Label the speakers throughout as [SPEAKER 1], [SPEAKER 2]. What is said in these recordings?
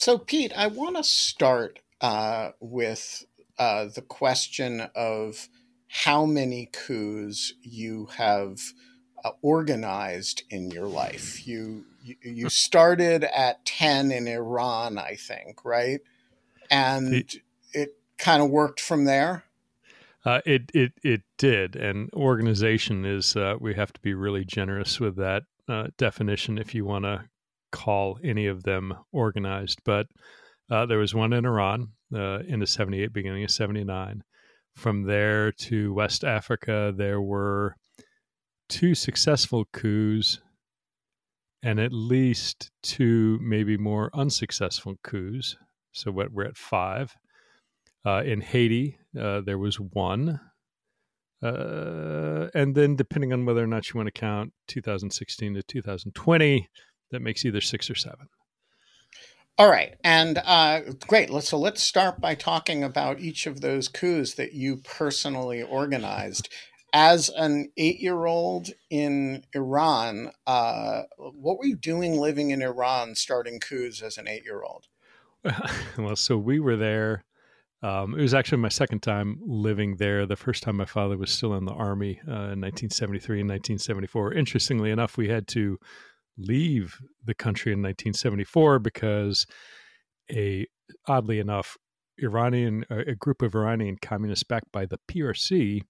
[SPEAKER 1] So, Pete, I want to start uh, with uh, the question of how many coups you have uh, organized in your life. You, you you started at ten in Iran, I think, right? And
[SPEAKER 2] Pete.
[SPEAKER 1] it kind of worked from there.
[SPEAKER 2] Uh, it it it did, and organization is uh, we have to be really generous with that uh, definition if you want to call any of them organized. But uh, there was one in Iran uh, in the '78, beginning of '79. From there to West Africa, there were two successful coups and at least two, maybe more unsuccessful coups. So what we're at five. Uh, in Haiti, uh, there was one. Uh, and then, depending on whether or not you want to count 2016 to 2020, that makes either six or seven.
[SPEAKER 1] All right, and uh, great. Let's so let's start by talking about each of those coups that you personally organized. As an eight-year-old in Iran, uh, what were you doing living in Iran, starting coups as an eight-year-old?
[SPEAKER 2] well, so we were there. Um, it was actually my second time living there. The first time my father was still in the army uh, in 1973 and 1974. Interestingly enough, we had to leave the country in 1974 because a oddly enough Iranian a group of Iranian communists backed by the PRC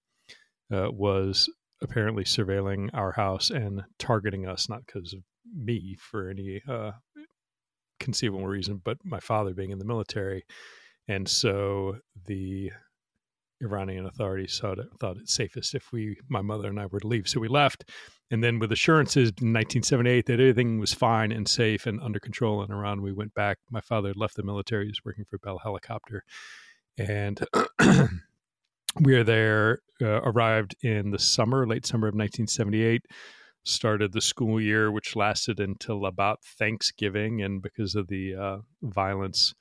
[SPEAKER 2] uh, was apparently surveilling our house and targeting us not because of me for any uh, conceivable reason but my father being in the military. And so the Iranian authorities thought it, thought it safest if we, my mother and I, were to leave. So we left, and then with assurances in 1978 that everything was fine and safe and under control in Iran, we went back. My father had left the military; he was working for Bell Helicopter, and we were there. Uh, arrived in the summer, late summer of 1978 started the school year, which lasted until about Thanksgiving, and because of the uh, violence,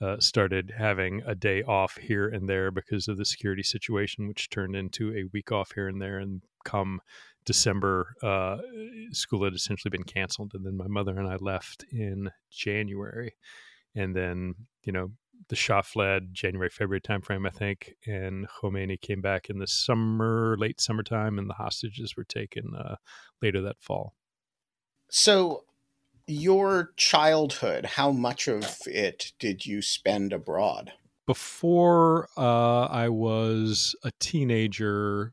[SPEAKER 2] uh, started having a day off here and there because of the security situation, which turned into a week off here and there. And come December, uh, school had essentially been canceled. And then my mother and I left in January. And then, you know, the Shah fled January, February timeframe, I think. And Khomeini came back in the summer, late summertime, and the hostages were taken uh, later that fall.
[SPEAKER 1] So your childhood, how much of it did you spend abroad?
[SPEAKER 2] Before uh, I was a teenager,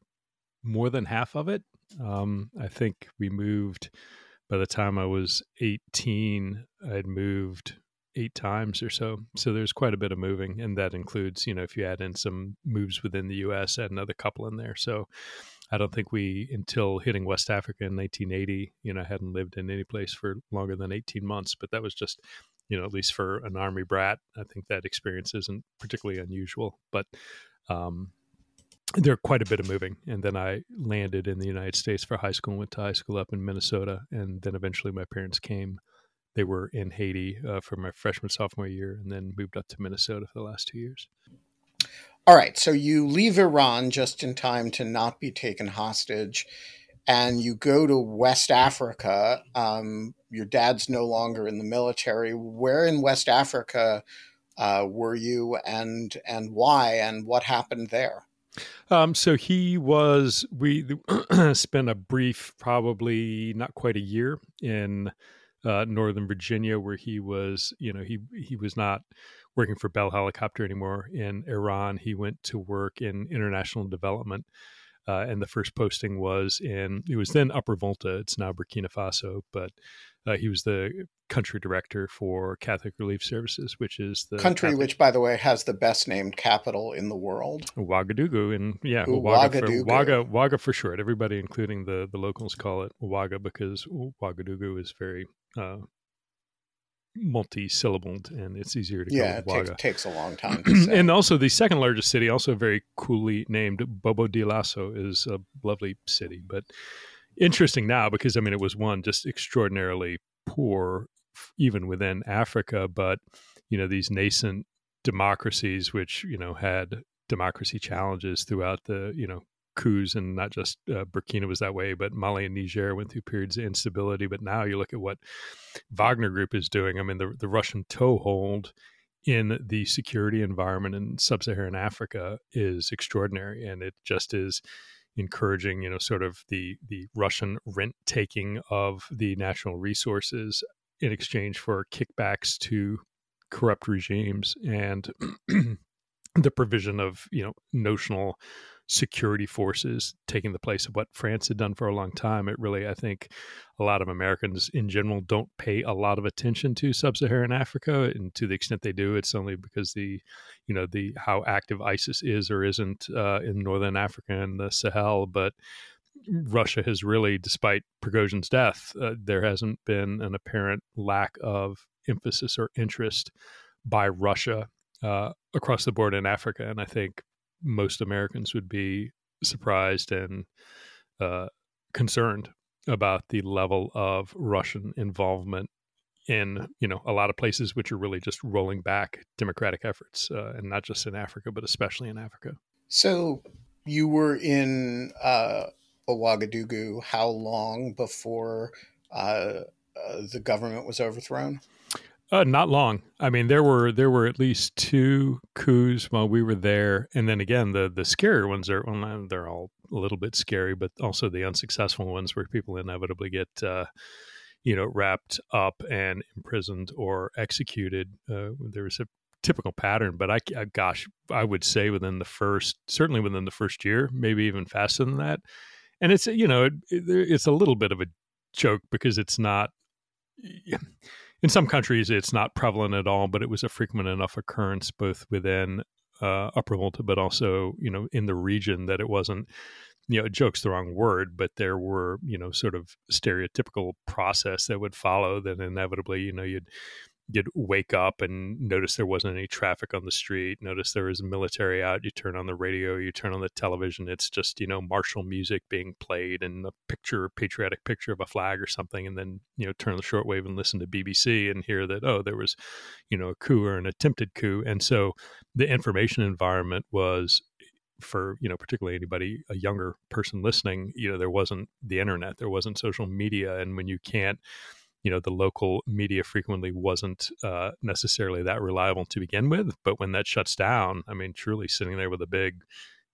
[SPEAKER 2] more than half of it. Um, I think we moved by the time I was 18, I'd moved eight times or so. So there's quite a bit of moving, and that includes, you know, if you add in some moves within the U.S., add another couple in there. So I don't think we, until hitting West Africa in 1980, you know, hadn't lived in any place for longer than 18 months. But that was just, you know, at least for an army brat, I think that experience isn't particularly unusual. But um, there quite a bit of moving, and then I landed in the United States for high school. Went to high school up in Minnesota, and then eventually my parents came. They were in Haiti uh, for my freshman sophomore year, and then moved up to Minnesota for the last two years.
[SPEAKER 1] All right, so you leave Iran just in time to not be taken hostage, and you go to West Africa. Um, your dad's no longer in the military. Where in West Africa uh, were you, and and why, and what happened there?
[SPEAKER 2] Um, so he was. We spent a brief, probably not quite a year in uh, Northern Virginia, where he was. You know, he he was not working for Bell Helicopter anymore in Iran. He went to work in international development. Uh, and the first posting was in, it was then Upper Volta. It's now Burkina Faso, but uh, he was the country director for Catholic Relief Services, which is the
[SPEAKER 1] country,
[SPEAKER 2] Catholic,
[SPEAKER 1] which, by the way, has the best named capital in the world.
[SPEAKER 2] Ouagadougou, and yeah, Ouagadougou. For, Ouaga, Ouaga for short. Everybody, including the the locals, call it Ouaga because Ouagadougou is very uh, multi-syllabled and it's easier to
[SPEAKER 1] yeah,
[SPEAKER 2] go
[SPEAKER 1] it takes, takes, a long time
[SPEAKER 2] and also the second largest city also very coolly named bobo dioulasso is a lovely city but interesting now because i mean it was one just extraordinarily poor even within africa but you know these nascent democracies which you know had democracy challenges throughout the you know coups and not just uh, Burkina was that way, but Mali and Niger went through periods of instability. But now you look at what Wagner Group is doing. I mean, the, the Russian toehold in the security environment in sub-Saharan Africa is extraordinary, and it just is encouraging, you know, sort of the the Russian rent taking of the natural resources in exchange for kickbacks to corrupt regimes and the provision of you know notional security forces taking the place of what France had done for a long time. It really, I think, a lot of Americans in general don't pay a lot of attention to sub-Saharan Africa, and to the extent they do, it's only because the, you know, the how active ISIS is or isn't uh, in northern Africa and the Sahel, but. Russia has really, despite Prigozhin's death, uh, there hasn't been an apparent lack of emphasis or interest by Russia uh, across the board in Africa. And I think most Americans would be surprised and uh, concerned about the level of Russian involvement in you know a lot of places which are really just rolling back democratic efforts, uh, and not just in Africa, but especially in Africa.
[SPEAKER 1] So you were in uh, Ouagadougou how long before uh, uh the government was overthrown?
[SPEAKER 2] Uh, not long. I mean, there were there were at least two coups while we were there, and then again, the the scarier ones are well, they're all a little bit scary, but also the unsuccessful ones where people inevitably get uh, you know wrapped up and imprisoned or executed. Uh, there was a typical pattern, but I, I, gosh, I would say within the first, certainly within the first year, maybe even faster than that. And it's you know it, it, it's a little bit of a joke because it's not in some countries it's not prevalent at all, but it was a frequent enough occurrence both within uh, Upper Volta, but also you know in the region that it wasn't you know joke's the wrong word but there were you know sort of stereotypical process that would follow that inevitably you know you'd you'd wake up and notice there wasn't any traffic on the street notice there was military out you turn on the radio you turn on the television it's just you know martial music being played and a picture patriotic picture of a flag or something and then you know turn the shortwave and listen to bbc and hear that oh there was you know a coup or an attempted coup. And so the information environment was for you know particularly anybody a younger person listening you know there wasn't the internet there wasn't social media and when you can't you know the local media frequently wasn't uh, necessarily that reliable to begin with but when that shuts down i mean truly sitting there with a big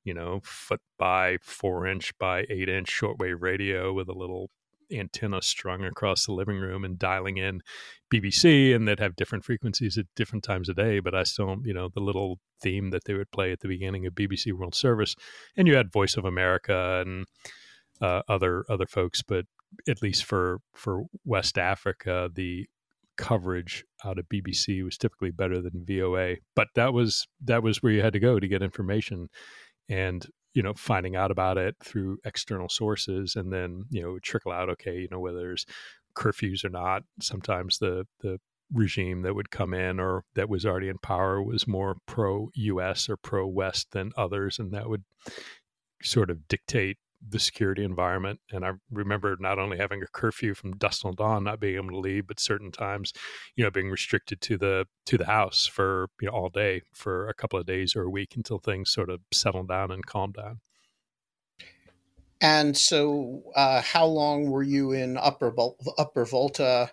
[SPEAKER 2] you know foot by four inch by eight inch shortwave radio with a little antenna strung across the living room and dialing in BBC and they'd have different frequencies at different times a day. But I still, you know, the little theme that they would play at the beginning of BBC World Service, and you had Voice of America and uh, other other folks. But at least for for West Africa, the coverage out of BBC was typically better than VOA. But that was that was where you had to go to get information, and you know finding out about it through external sources, and then you know trickle out. Okay, you know whether there's curfews or not. Sometimes the the regime that would come in or that was already in power was more pro US or pro West than others, and that would sort of dictate the security environment. And I remember not only having a curfew from dusk till dawn, not being able to leave, but certain times, you know, being restricted to the to the house for you know all day for a couple of days or a week until things sort of settled down and calmed down.
[SPEAKER 1] And so, uh, how long were you in Upper Upper Volta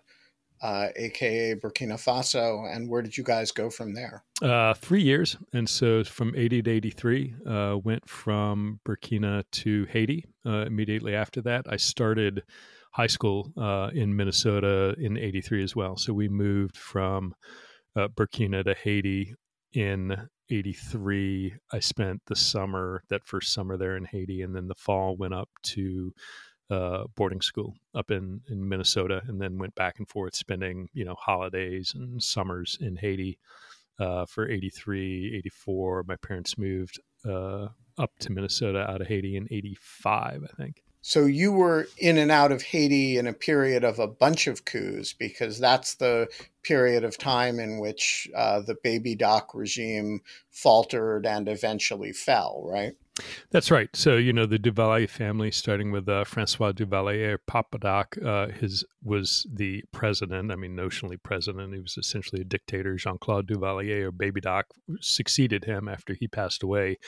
[SPEAKER 1] uh, aka Burkina Faso, and where did you guys go from there?
[SPEAKER 2] Uh, three years, and so from eighty to eighty three, uh, went from Burkina to Haiti. Uh, immediately after that, I started high school uh, in Minnesota in eighty three as well. So we moved from uh, Burkina to Haiti in 83 i spent the summer that first summer there in haiti and then the fall went up to uh, boarding school up in, in Minnesota and then went back and forth spending, you know, holidays and summers in Haiti uh, for 83, 84. My parents moved uh, up to Minnesota out of Haiti in 85, I think.
[SPEAKER 1] So you were in and out of Haiti in a period of a bunch of coups because that's the period of time in which uh, the baby doc regime faltered and eventually fell, right?
[SPEAKER 2] That's right. So you know the Duvalier family, starting with uh, Francois Duvalier, Papa Doc, uh, his was the president. I mean, notionally president. He was essentially a dictator. Jean Claude Duvalier, or Baby Doc, succeeded him after he passed away,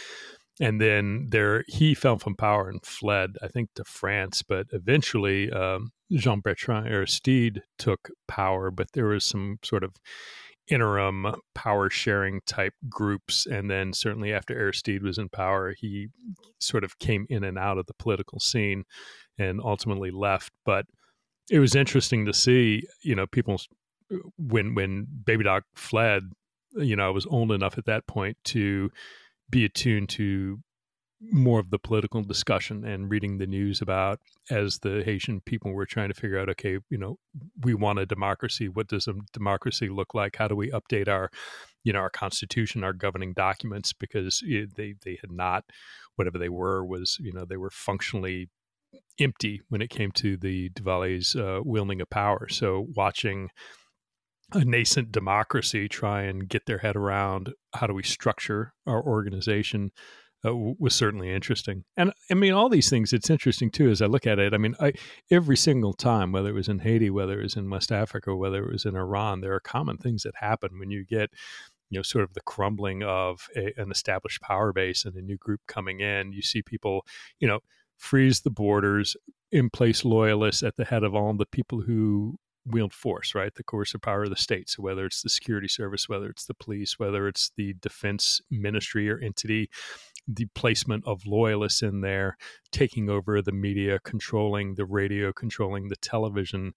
[SPEAKER 2] and then there he fell from power and fled, I think, to France. But eventually, um, Jean Bertrand Aristide took power. But there was some sort of interim power sharing type groups. And then certainly after Aristide was in power, he sort of came in and out of the political scene and ultimately left. But it was interesting to see, you know, people when when Baby Doc fled, you know, I was old enough at that point to be attuned to more of the political discussion and reading the news about as the Haitian people were trying to figure out, okay, you know, we want a democracy. What does a democracy look like? How do we update our, you know, our constitution, our governing documents? Because they they had not, whatever they were, was you know they were functionally empty when it came to the Duvalier's uh, wielding of power. So watching a nascent democracy try and get their head around how do we structure our organization uh, was certainly interesting. And I mean, all these things, it's interesting too as I look at it. I mean, I, every single time, whether it was in Haiti, whether it was in West Africa, whether it was in Iran, there are common things that happen when you get, you know, sort of the crumbling of a, an established power base and a new group coming in. You see people, you know, freeze the borders, in place loyalists at the head of all the people who wield force, right? The coercive power of the state. So whether it's the security service, whether it's the police, whether it's the defense ministry or entity, the placement of loyalists in there, taking over the media, controlling the radio, controlling the television.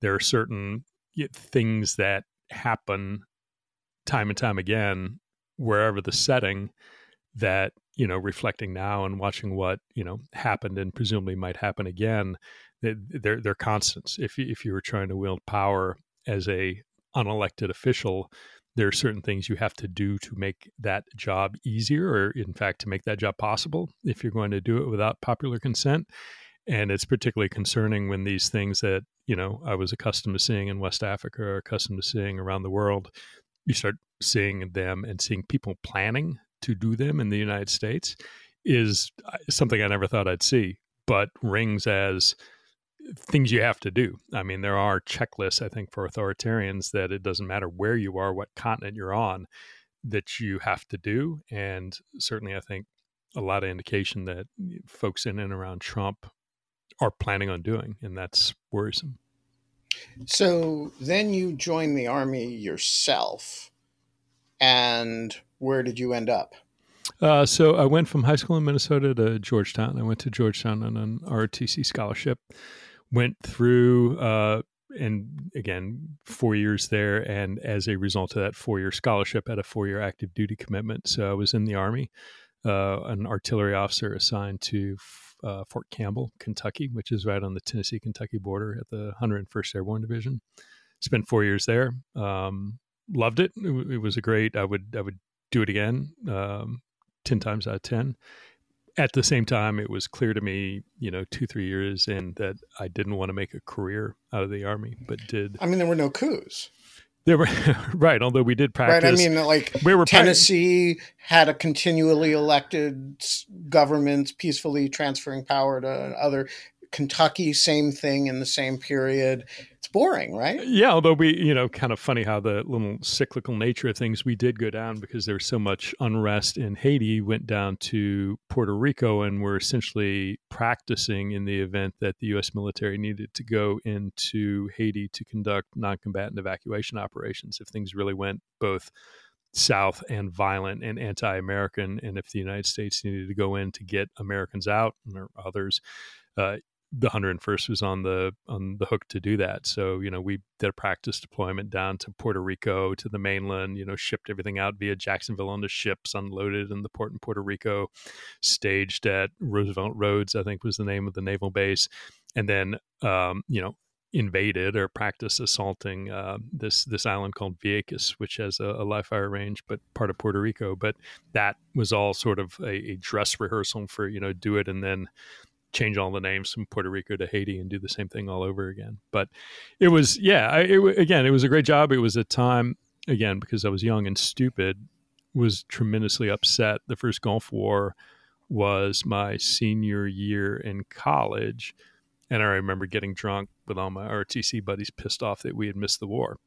[SPEAKER 2] There are certain things that happen time and time again, wherever the setting, that you know, reflecting now and watching what you know happened and presumably might happen again, they're they're constants. If if you were trying to wield power as a unelected official, there are certain things you have to do to make that job easier, or in fact, to make that job possible if you're going to do it without popular consent. And it's particularly concerning when these things that, you know, I was accustomed to seeing in West Africa or accustomed to seeing around the world, you start seeing them and seeing people planning to do them in the United States is uh, something I never thought I'd see, but rings as things you have to do. I mean, there are checklists, I think, for authoritarians that it doesn't matter where you are, what continent you're on, that you have to do. And certainly, I think a lot of indication that folks in and around Trump are planning on doing, and that's worrisome.
[SPEAKER 1] So then you join the army yourself. And where did you end up?
[SPEAKER 2] Uh, so I went from high school in Minnesota to Georgetown. I went to Georgetown on an ROTC scholarship went through uh, and again four years there and as a result of that four year scholarship had a four year active duty commitment so i was in the army uh, an artillery officer assigned to uh, fort campbell kentucky which is right on the tennessee kentucky border at the 101st airborne division spent four years there um, loved it. it. it was a great i would i would do it again um, 10 times out of 10 at the same time, it was clear to me, you know, two, three years in that I didn't want to make a career out of the army, but did.
[SPEAKER 1] I mean, there were no coups.
[SPEAKER 2] There were right, although we did practice.
[SPEAKER 1] Right, I mean, like we were Tennessee had a continually elected government peacefully transferring power to other. Kentucky, same thing in the same period It's boring, right?
[SPEAKER 2] Yeah, although we, you know, kind of funny how the little cyclical nature of things, we did go down because there was so much unrest in Haiti, went down to Puerto Rico and were essentially practicing in the event that the U.S. military needed to go into Haiti to conduct non combatant evacuation operations if things really went both south and violent and anti-American, and if the United States needed to go in to get Americans out and others, uh, the 101st was on the on the hook to do that. So you know we did a practice deployment down to Puerto Rico to the mainland. You know shipped everything out via Jacksonville on the ships, unloaded in the port in Puerto Rico, staged at Roosevelt Roads, I think was the name of the naval base, and then um, you know invaded or practiced assaulting uh, this this island called Vieques, which has a, a, live fire range, but part of Puerto Rico. But that was all sort of a, a dress rehearsal for you know do it and then change all the names from Puerto Rico to Haiti and do the same thing all over again. But it was, yeah, I, it, again, it was a great job. It was a time, again, because I was young and stupid, was tremendously upset. The first Gulf War was my senior year in college. And I remember getting drunk with all my RTC buddies, pissed off that we had missed the war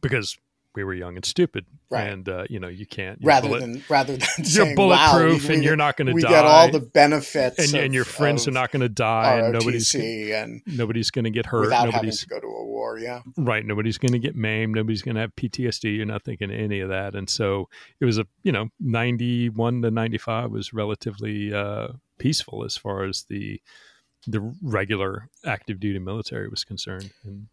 [SPEAKER 2] because we were young and stupid, right. and uh, you know you can't
[SPEAKER 1] you're rather bullet, than rather than
[SPEAKER 2] you're
[SPEAKER 1] saying,
[SPEAKER 2] bulletproof
[SPEAKER 1] wow, we,
[SPEAKER 2] and you're not going to die.
[SPEAKER 1] We get all the benefits,
[SPEAKER 2] and,
[SPEAKER 1] of,
[SPEAKER 2] and your friends are not going to die,
[SPEAKER 1] ROTC
[SPEAKER 2] and nobody's
[SPEAKER 1] and
[SPEAKER 2] nobody's going to get hurt
[SPEAKER 1] without
[SPEAKER 2] nobody's
[SPEAKER 1] having to go to a war. Yeah,
[SPEAKER 2] right. Nobody's going to get maimed. Nobody's going to have PTSD. You're not thinking any of that, and so it was a you know 91 to 95 was relatively uh, peaceful as far as the the regular active duty military was concerned, and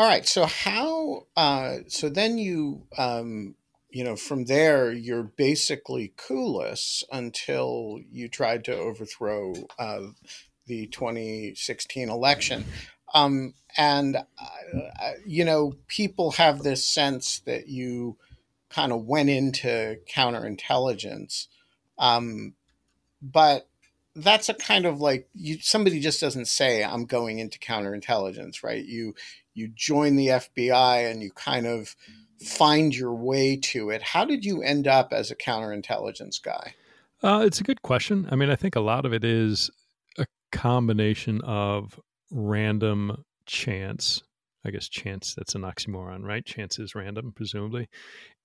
[SPEAKER 1] all right. So how? Uh, so then you, um, you know, from there you're basically clueless until you tried to overthrow uh, the 2016 election. Um, and uh, uh, you know, people have this sense that you kind of went into counterintelligence, um, but that's a kind of like you somebody just doesn't say i'm going into counterintelligence right you you join the FBI and you kind of find your way to it. How did you end up as a counterintelligence guy?
[SPEAKER 2] Uh, it's a good question. I mean, I think a lot of it is a combination of random chance. I guess chance, that's an oxymoron, right? Chance is random, presumably.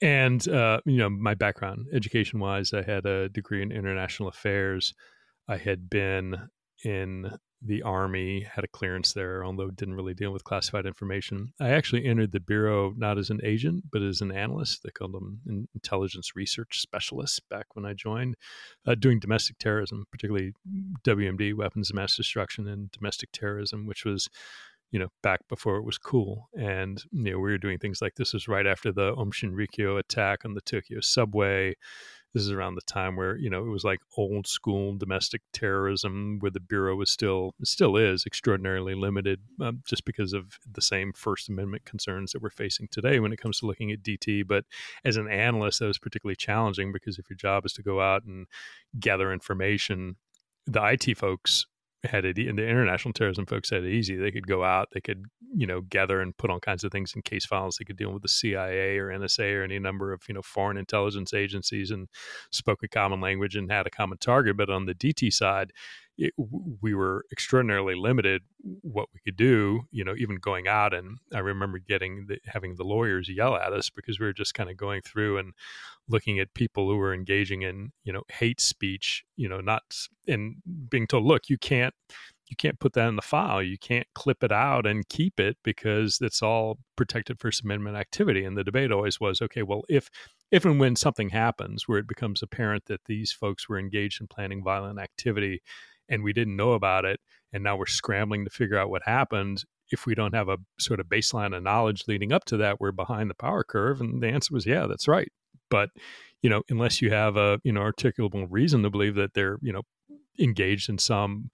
[SPEAKER 2] And, uh, you know, my background, education wise, I had a degree in international affairs. I had been in the Army, had a clearance there, although didn't really deal with classified information. I actually entered the Bureau not as an agent, but as an analyst. They called them intelligence research specialists back when I joined, uh, doing domestic terrorism, particularly WMD, weapons of mass destruction, and domestic terrorism, which was you know, back before it was cool. And, you know, we were doing things like this was right after the Aum Shinrikyo attack on the Tokyo subway this is around the time where you know it was like old school domestic terrorism, where the bureau was still still is extraordinarily limited, um, just because of the same First Amendment concerns that we're facing today when it comes to looking at DT. But as an analyst, that was particularly challenging because if your job is to go out and gather information, the IT folks had it and the international terrorism folks had it easy. They could go out they could you know gather and put all kinds of things in case files. They could deal with the cia or nsa or any number of you know foreign intelligence agencies and spoke a common language and had a common target. But on the dt side it, we were extraordinarily limited what we could do you know even going out and i remember getting the, having the lawyers yell at us because we were just kind of going through and looking at people who were engaging in you know hate speech you know not and being told look you can't you can't put that in the file. You can't clip it out and keep it because it's all protected first amendment activity. And the debate always was okay well if if and when something happens where it becomes apparent that these folks were engaged in planning violent activity and we didn't know about it and now we're scrambling to figure out what happened. If we don't have a sort of baseline of knowledge leading up to that we're behind the power curve and the answer was yeah that's right. But you know unless you have a you know articulable reason to believe that they're you know engaged in some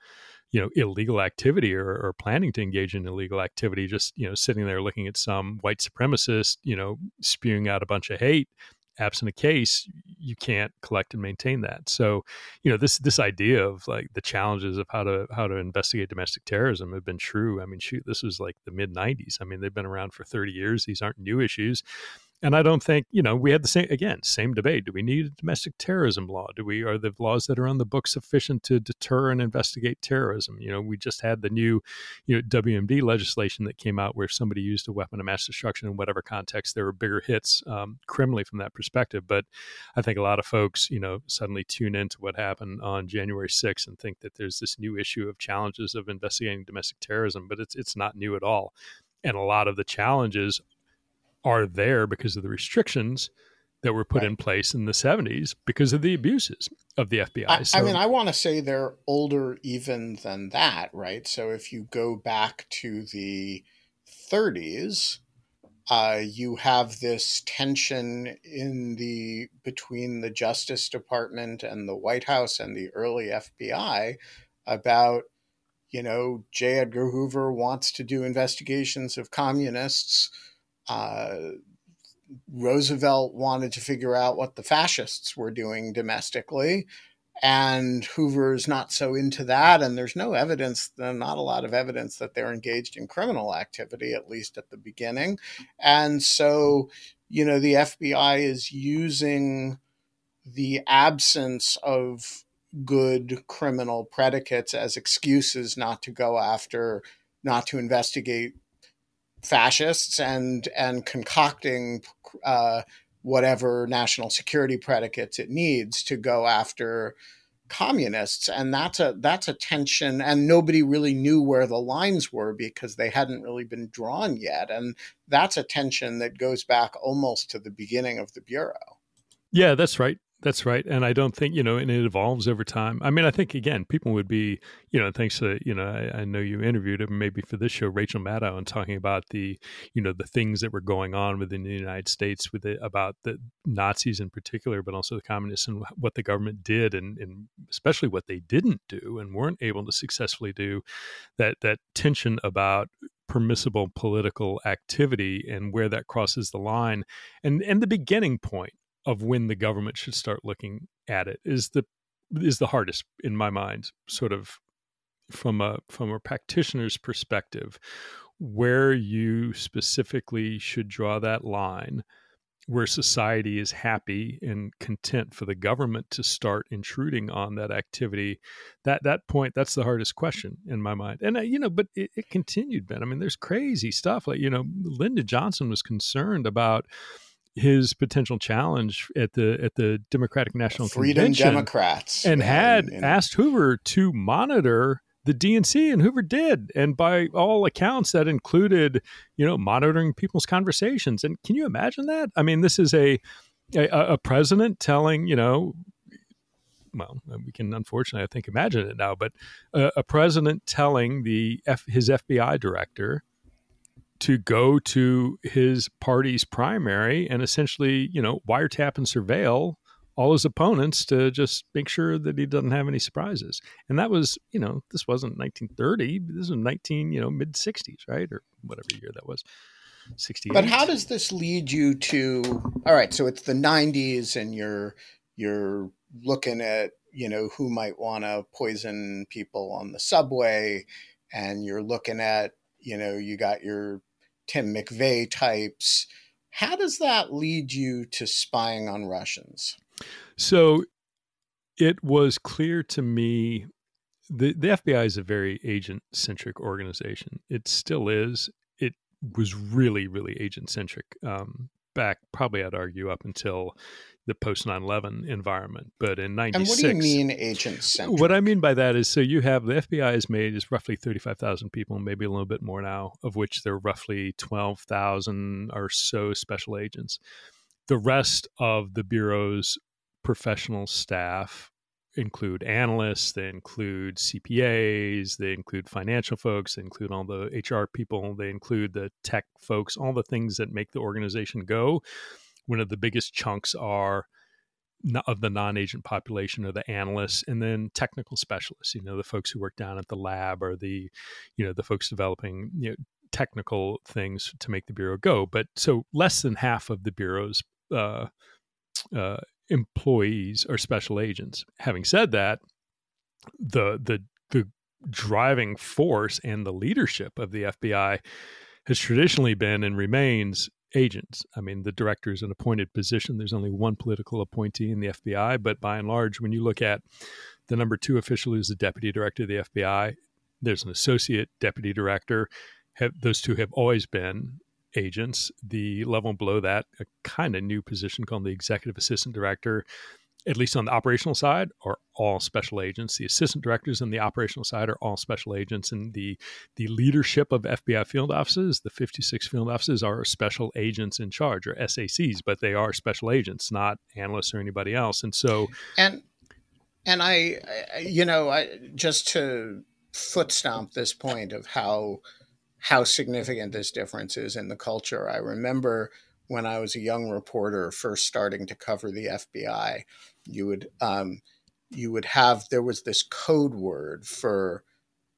[SPEAKER 2] you know illegal activity or, or, planning to engage in illegal activity just you know sitting there looking at some white supremacist you know spewing out a bunch of hate absent a case, you can't collect and maintain that. So, you know, this this idea of like the challenges of how to how to investigate domestic terrorism have been true. I mean, shoot, this was like the mid '90s. I mean, they've been around for 30 years. These aren't new issues and I don't think you know we had the same again same debate. Do we need a domestic terrorism law? Do we are the laws that are on the book sufficient to deter and investigate terrorism? You know, we just had the new you know WMD legislation that came out where if somebody used a weapon of mass destruction in whatever context, there were bigger hits um, criminally from that perspective. But I think a lot of folks you know suddenly tune into what happened on January 6th and think that there's this new issue of challenges of investigating domestic terrorism, but it's it's not new at all. And a lot of the challenges are there because of the restrictions that were put right. in place in the 70s because of the abuses of the FBI.
[SPEAKER 1] I, so, I mean, I want to say they're older even than that, right? So if you go back to the 30s, uh, you have this tension in the between the Justice Department and the White House and the early FBI about, you know, J. Edgar Hoover wants to do investigations of communists uh, Roosevelt wanted to figure out what the fascists were doing domestically, and Hoover's not so into that. And there's no evidence, not a lot of evidence that they're engaged in criminal activity, at least at the beginning. And so, you know, the FBI is using the absence of good criminal predicates as excuses not to go after, not to investigate fascists and and concocting uh, whatever national security predicates it needs to go after communists. And that's a that's a tension and nobody really knew where the lines were because they hadn't really been drawn yet. And that's a tension that goes back almost to the beginning of the bureau.
[SPEAKER 2] Yeah that's right that's right. And I don't think, you know, and it evolves over time. I mean, I think, again, people would be, you know, thanks to, you know, I, I know you interviewed him maybe for this show, Rachel Maddow, and talking about the, you know, the things that were going on within the United States with it, about the Nazis in particular, but also the communists and what the government did and, and especially what they didn't do and weren't able to successfully do. That, that tension about permissible political activity and where that crosses the line and and the beginning point of when the government should start looking at it is the is the hardest in my mind sort of from a from a practitioner's perspective where you specifically should draw that line where society is happy and content for the government to start intruding on that activity that that point that's the hardest question in my mind. And uh, you know but it, it continued ben. I mean there's crazy stuff like you know lyndon johnson was concerned about his potential challenge at the at the Democratic National
[SPEAKER 1] Freedom
[SPEAKER 2] Convention
[SPEAKER 1] Democrats
[SPEAKER 2] and had and, and, asked Hoover to monitor the DNC and Hoover did. And by all accounts that included you know monitoring people's conversations. And can you imagine that? I mean this is a a, a president telling you know well, we can unfortunately, I think, imagine it now, but a, a president telling the F, his FBI director to go to his party's primary and essentially, you know, wiretap and surveil all his opponents to just make sure that he doesn't have any surprises. And that was, you know, this wasn't 1930. This was 19, you know, mid 60s, right? Or whatever year that was. 68.
[SPEAKER 1] But how does this lead you to all right, so it's the 90s and you're you're looking at, you know, who might want to poison people on the subway and you're looking at, you know, you got your Tim McVeigh types. How does that lead you to spying on Russians?
[SPEAKER 2] So it was clear to me the, the FBI is a very agent centric organization. It still is. It was really, really agent centric um, back, probably I'd argue, up until the post 9-11 environment but in 96
[SPEAKER 1] and what do you mean agent centric
[SPEAKER 2] what i mean by that is so you have the fbi is made is roughly 35000 people maybe a little bit more now of which there are roughly 12000 or so special agents the rest of the bureau's professional staff include analysts, they include CPAs, they include financial folks, they include all the HR people, they include the tech folks, all the things that make the organization go. One of the biggest chunks are of the non-agent population are the analysts and then technical specialists you know the folks who work down at the lab or the you know the folks developing you know technical things to make the bureau go but so less than half of the bureau's uh, uh, employees are special agents. Having said that, the the the driving force and the leadership of the FBI has traditionally been and remains agents. I mean, the director is an appointed position. There's only one political appointee in the FBI, but by and large, when you look at the number two official who's the deputy director of the FBI, there's an associate deputy director. Have, those two have always been agents. The level below that, a kind of new position called the executive assistant director, at least on the operational side, are all special agents. The assistant directors on the operational side are all special agents, and the the leadership of FBI field offices, the 56 field offices, are special agents in charge, or SACs, but they are special agents, not analysts or anybody else. And so,
[SPEAKER 1] and and I, you know, I just to foot stomp this point of how how significant this difference is in the culture. I remember when I was a young reporter first starting to cover the FBI, you would um, you would have there was this code word for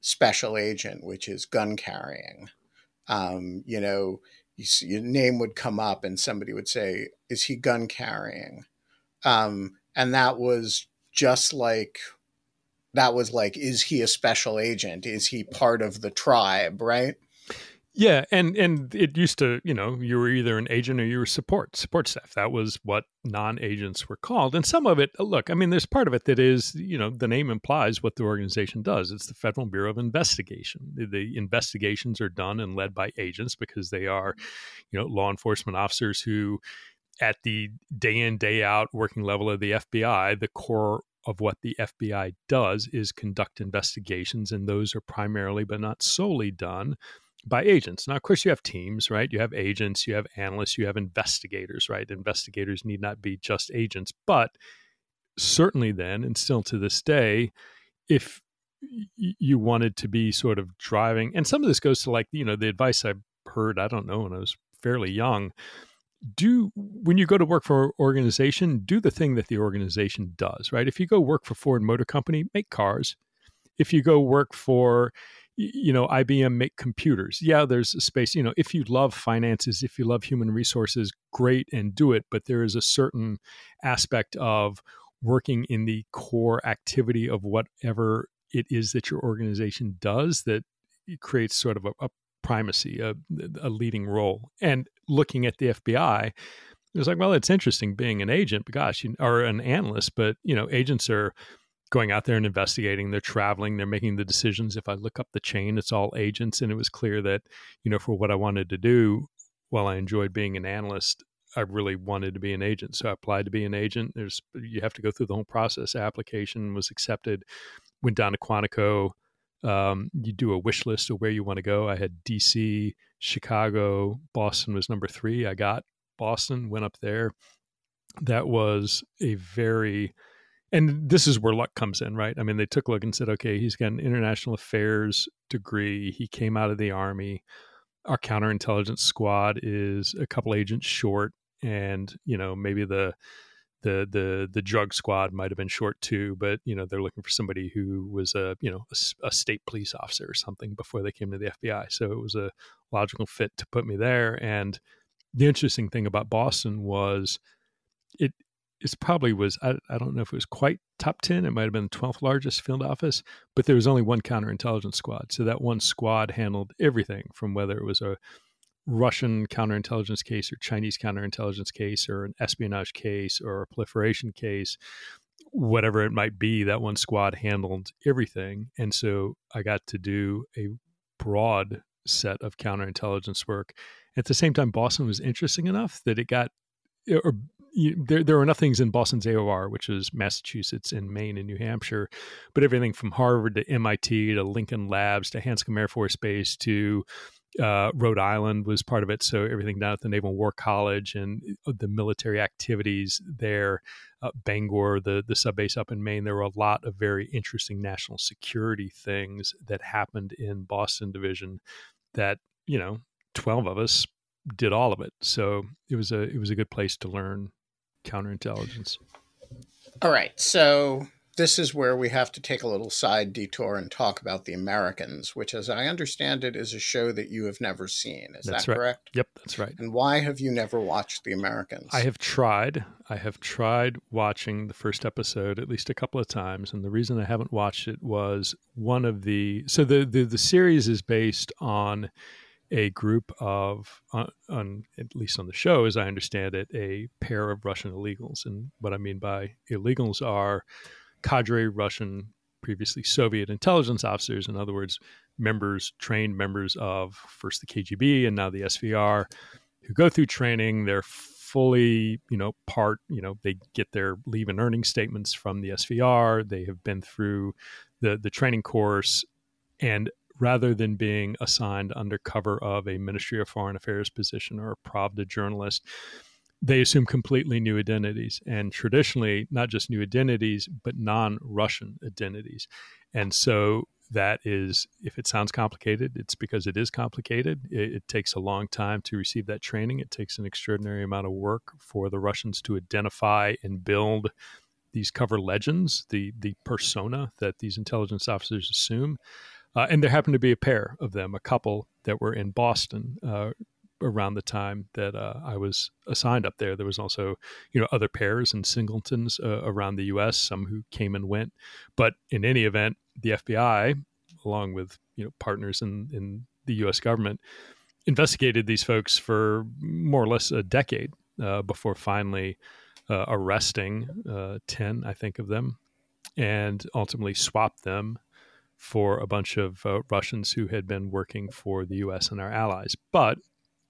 [SPEAKER 1] special agent, which is gun carrying. Um, you know, you see, your name would come up and somebody would say, "Is he gun carrying?" Um, and that was just like that was like, "Is he a special agent? Is he part of the tribe?" Right?
[SPEAKER 2] Yeah, and and it used to, you know, you were either an agent or you were support support staff. That was what non-agents were called. And some of it, uh, look, I mean, there's part of it that is, you know, the name implies what the organization does. It's the Federal Bureau of Investigation. The, the investigations are done and led by agents because they are, you know, law enforcement officers who at the day in day out working level of the FBI, the core of what the FBI does is conduct investigations and those are primarily but not solely done by agents. Now, of course, you have teams, right? You have agents, you have analysts, you have investigators, right? Investigators need not be just agents, but certainly then, and still to this day, if you wanted to be sort of driving, and some of this goes to like, you know, the advice I heard, I don't know, when I was fairly young. Do when you go to work for an organization, do the thing that the organization does, right? If you go work for Ford Motor Company, make cars. If you go work for you know IBM make computers. Yeah, there's a space. You know, if you love finances, if you love human resources, great and do it. But there is a certain aspect of working in the core activity of whatever it is that your organization does that creates sort of a, a primacy, a, a leading role. And looking at the FBI, it was like, well, it's interesting being an agent, but gosh, you, or an analyst, but you know, agents are going out there and investigating. They're traveling, they're making the decisions. If I look up the chain, it's all agents. And it was clear that, you know, for what I wanted to do, while I enjoyed being an analyst, I really wanted to be an agent. So I applied to be an agent. There's you have to go through the whole process. Application was accepted, went down to Quantico. Um, you do a wish list of where you want to go. I had DC, Chicago, Boston was number three. I got Boston, went up there. That was a very and this is where luck comes in, right? I mean, they took a look and said, okay, he's got an international affairs degree. He came out of the army. Our counterintelligence squad is a couple agents short, and you know maybe the the the the drug squad might have been short too, but you know they're looking for somebody who was a you know a, a, state police officer or something before they came to the FBI. So it was a logical fit to put me there. And the interesting thing about Boston was it it probably was I, I don't know if it was quite top 10 it might have been the 12th largest field office but there was only one counterintelligence squad so that one squad handled everything from whether it was a Russian counterintelligence case or Chinese counterintelligence case or an espionage case or a proliferation case, whatever it might be, that one squad handled everything. And so I got to do a broad set of counterintelligence work. At the same time, Boston was interesting enough that it got, or you, there, there were enough things in Boston's AOR, which is Massachusetts and Maine and New Hampshire, but everything from Harvard to MIT to Lincoln Labs to Hanscom Air Force Base to uh, Rhode Island was part of it. So everything down at the Naval War College and uh, the military activities there, uh, Bangor, the the sub base up in Maine. There were a lot of very interesting national security things that happened in Boston Division. That you know, twelve of us did all of it. So it was a it was a good place to learn counterintelligence.
[SPEAKER 1] All right. So this is where we have to take a little side detour and talk about The Americans, which, as I understand it, is a show that you have never seen. Is
[SPEAKER 2] that's
[SPEAKER 1] that
[SPEAKER 2] right.
[SPEAKER 1] correct?
[SPEAKER 2] Yep, that's right.
[SPEAKER 1] And why have you never watched The Americans?
[SPEAKER 2] I have tried. I have tried watching the first episode at least a couple of times, and the reason I haven't watched it was one of the so the the, the series is based on a group of, on, at least on the show, as I understand it, a pair of Russian illegals. And what I mean by illegals are cadre Russian, previously Soviet intelligence officers, in other words, members, trained members of first the KGB and now the SVR, who go through training. They're fully, you know, part, you know, they get their leave and earning statements from the SVR. They have been through the the training course, and rather than being assigned under cover of a Ministry of Foreign Affairs position or a Pravda journalist, they assume completely new identities and traditionally not just new identities but non-russian identities. And so that is if it sounds complicated it's because it is complicated. It, it, takes a long time to receive that training. It takes an extraordinary amount of work for the russians to identify and build these cover legends the the persona that these intelligence officers assume uh, and there happened to be a pair of them a couple that were in boston uh, around the time that uh, I was assigned up there. There was also, you know, other pairs and singletons uh, around the U.S. Some who came and went, but in any event, the FBI, along with you know partners in in the U.S. government, investigated these folks for more or less a decade uh, before finally uh, arresting uh, ten, I think, of them, and ultimately swapped them for a bunch of uh, Russians who had been working for the U.S. and our allies. But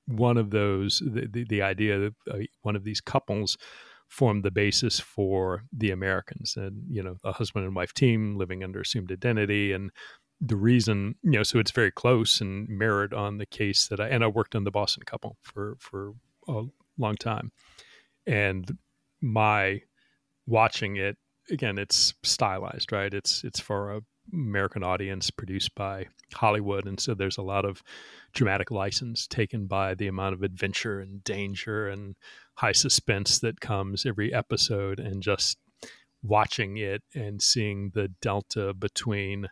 [SPEAKER 2] one of those, the, the, the idea that uh, one of these couples formed the basis for the Americans and, you know, a husband and wife team living under assumed identity. And the reason, you know, so it's very close and mirrored on the case that I, and I worked on the Boston couple for, for a long time. And my watching it, again, it's stylized, right? It's, it's for a American audience produced by Hollywood. And so there's a lot of dramatic license taken by the amount of adventure and danger and high suspense that comes every episode. And just watching it and seeing the delta between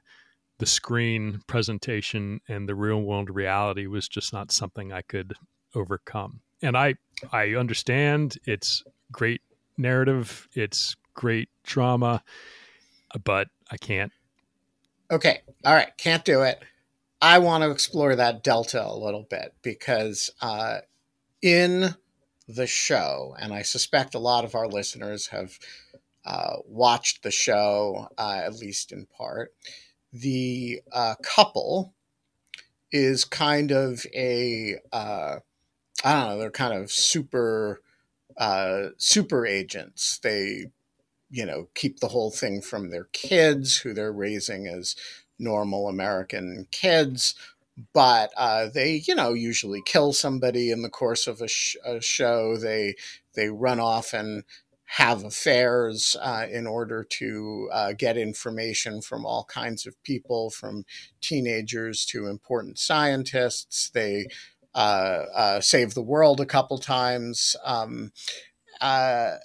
[SPEAKER 2] the screen presentation and the real world reality was just not something I could overcome. And I I understand it's great narrative, it's great drama, but I can't
[SPEAKER 1] Okay. All right. Can't do it. I want to explore that delta a little bit because uh, in the show, and I suspect a lot of our listeners have uh, watched the show, uh, at least in part, the uh, couple is kind of a uh, I don't know, they're kind of super uh, super agents. They you know, keep the whole thing from their kids, who they're raising as normal American kids. But uh, they, you know, usually kill somebody in the course of a, sh- a show. They they run off and have affairs uh, in order to uh, get information from all kinds of people, from teenagers to important scientists. They uh, uh save the world a couple times. Um, uh,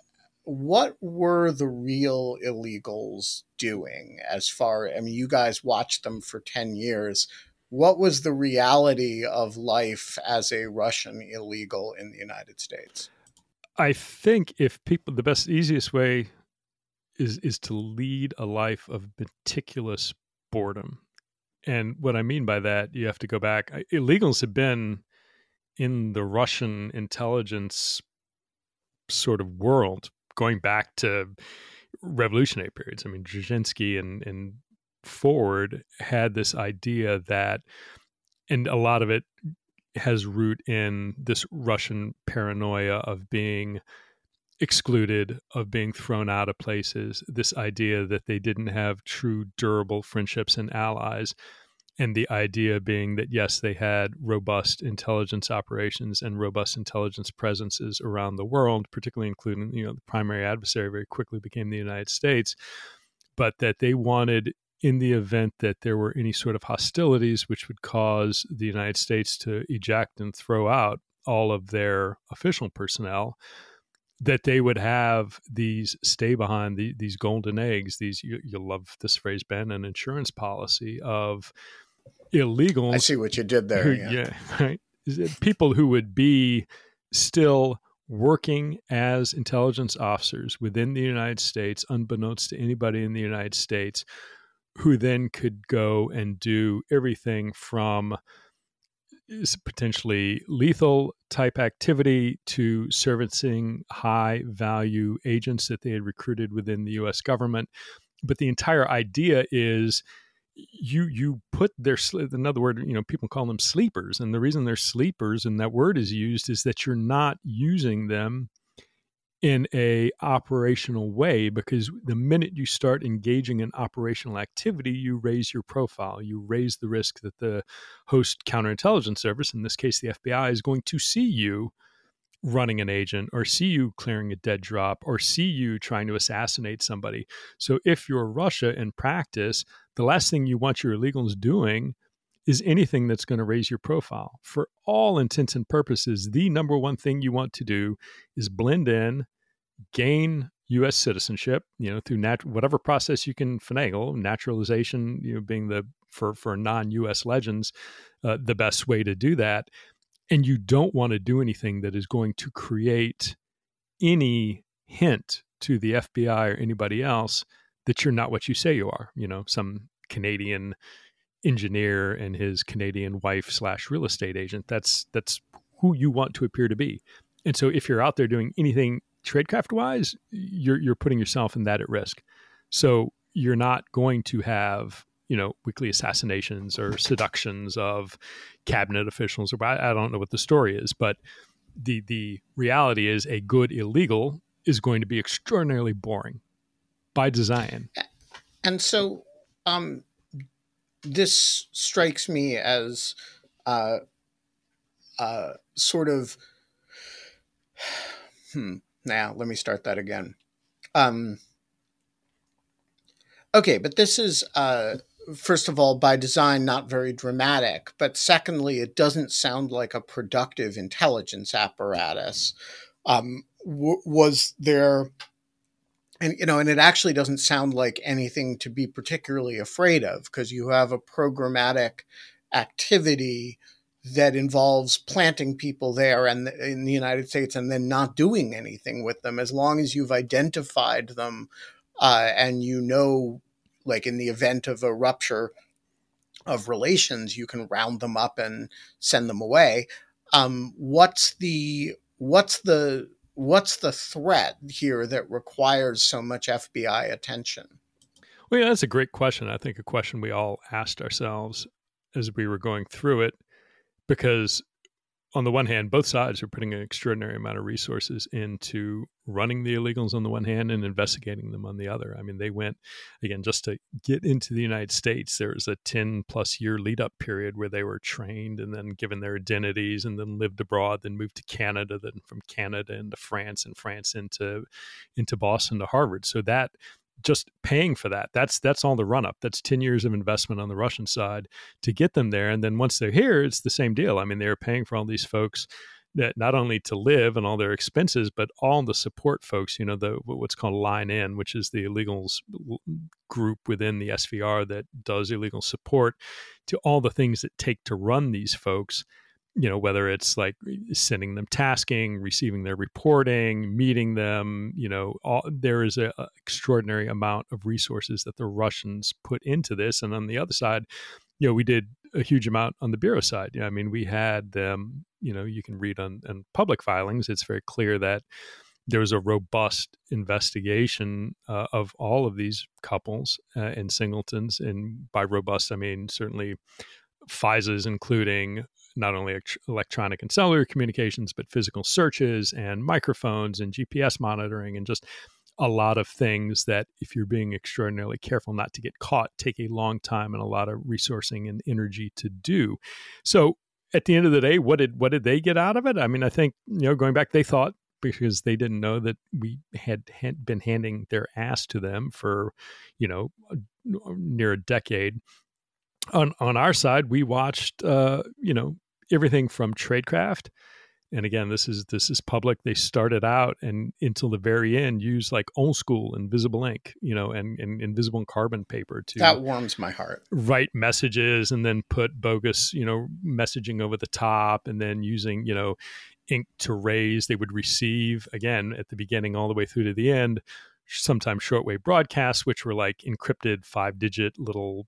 [SPEAKER 1] what were the real illegals doing as far I mean you guys watched them for 10 years. What was the reality of life as a Russian illegal in the United States?
[SPEAKER 2] I think if people the best easiest way is is to lead a life of meticulous boredom. And what I mean by that you have to go back illegals have been in the Russian intelligence sort of world going back to revolutionary periods. I mean, Dzerzhinsky and, and Forward had this idea that, and a lot of it has root in this Russian paranoia of being excluded, of being thrown out of places, this idea that they didn't have true, durable friendships and allies and the idea being that yes they had robust intelligence operations and robust intelligence presences around the world particularly including you know the primary adversary very quickly became the united states but that they wanted in the event that there were any sort of hostilities which would cause the united states to eject and throw out all of their official personnel that they would have these stay behind the, these golden eggs these you, you love this phrase ben an insurance policy of illegals.
[SPEAKER 1] I see what you did there.
[SPEAKER 2] Who,
[SPEAKER 1] yeah.
[SPEAKER 2] yeah, right. People who would be still working as intelligence officers within the United States, unbeknownst to anybody in the United States, who then could go and do everything from potentially lethal type activity to servicing high value agents that they had recruited within the US government. But the entire idea is you you put their another word you know people call them sleepers and the reason they're sleepers and that word is used is that you're not using them in a operational way because the minute you start engaging in operational activity you raise your profile you raise the risk that the host counterintelligence service in this case the FBI is going to see you running an agent or see you clearing a dead drop or see you trying to assassinate somebody. So if you're Russia in practice, the last thing you want your illegals doing is anything that's going to raise your profile. For all intents and purposes, the number one thing you want to do is blend in, gain U.S. citizenship, you know, through nat- whatever process you can finagle, naturalization, you know, being the for for non-U.S. legends, uh, the best way to do that, and you don't want to do anything that is going to create any hint to the FBI or anybody else that you're not what you say you are. You know, some Canadian engineer and his Canadian wife slash real estate agent. That's that's who you want to appear to be. And so if you're out there doing anything tradecraft wise, you're you're putting yourself in that at risk. So you're not going to have you know weekly assassinations or seductions of cabinet officials or I, I don't know what the story is but the the reality is a good illegal is going to be extraordinarily boring by design
[SPEAKER 1] and so um this strikes me as uh uh sort of hmm now let me start that again um okay but this is uh first of all, by design, not very dramatic. But secondly, it doesn't sound like a productive intelligence apparatus. Um, w- was there, and you know, and it actually doesn't sound like anything to be particularly afraid of because you have a programmatic activity that involves planting people there and in the United States and then not doing anything with them as long as you've identified them uh, and you know like in the event of a rupture of relations, you can round them up and send them away. Um, what's the what's the what's the threat here that requires so much FBI attention?
[SPEAKER 2] Well, yeah, that's a great question. I think a question we all asked ourselves as we were going through it, because on the one hand, both sides are putting an extraordinary amount of resources into running the illegals on the one hand and investigating them on the other. I mean, they went, again, just to get into the United States, there was a 10 plus year lead up period where they were trained and then given their identities and then lived abroad, then moved to Canada, then from Canada into France and France into, into Boston to Harvard. So that just paying for that. That's that's all the run up. That's 10 years of investment on the Russian side to get them there. And then once they're here, it's the same deal. I mean, they're paying for all these folks that not only to live and all their expenses, but all the support folks, you know, the what's called Line N, which is the illegals group within the SVR that does illegal support to all the things that take to run these folks you know whether it's like sending them tasking receiving their reporting meeting them you know all, there is an extraordinary amount of resources that the russians put into this. And on the other side you know we did a huge amount on the bureau side. I mean we had them you know you can read on, on public filings. It's very clear that there was a robust investigation uh, of all of these couples uh, and singletons. And by robust i mean certainly FISAs, including not only electronic and cellular communications, but physical searches and microphones and GPS monitoring and just a lot of things that, if you're being extraordinarily careful not to get caught, take a long time and a lot of resourcing and energy to do. So, at the end of the day, what did what did they get out of it? I mean, I think you know, going back, they thought because they didn't know that we had, had been handing their ass to them for, you know, near a decade. On on our side, we watched, uh, you know, everything from tradecraft. And again this is this is public. They started out and until the very end use like old school invisible ink you know and, and invisible carbon paper to
[SPEAKER 3] that warms my heart.
[SPEAKER 2] write messages and then put bogus you know messaging over the top and then using you know ink to raise. They would receive again at the beginning all the way through to the end sometimes shortwave broadcasts which were like encrypted five digit little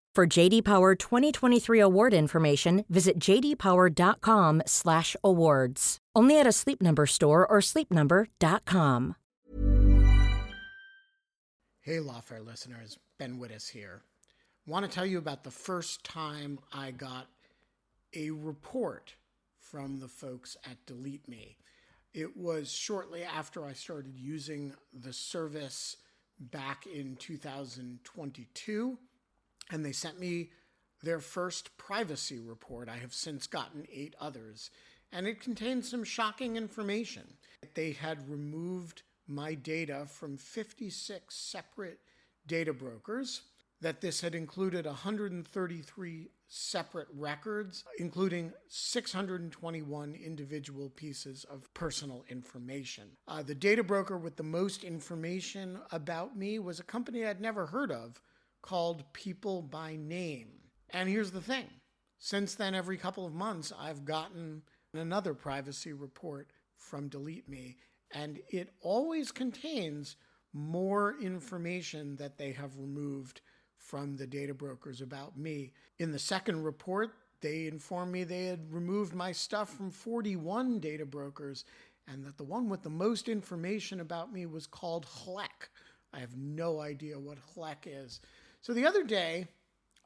[SPEAKER 4] For JD Power 2023 award information, visit jdpower.com/awards. Only at a Sleep Number store or sleepnumber.com.
[SPEAKER 3] Hey, Lawfare listeners, Ben Wittes here. Want to tell you about the first time I got a report from the folks at Delete Me. It was shortly after I started using the service back in 2022 and they sent me their first privacy report. I have since gotten eight others, and it contained some shocking information. They had removed my data from 56 separate data brokers, that this had included 133 separate records, including 621 individual pieces of personal information. Uh, the data broker with the most information about me was a company I'd never heard of called People by Name. And here's the thing since then, every couple of months, I've gotten another privacy report from Delete Me, and it always contains more information that they have removed from the data brokers about me. In the second report, they informed me they had removed my stuff from 41 data brokers and that the one with the most information about me was called HLEC. I have no idea what HLEC is. So the other day,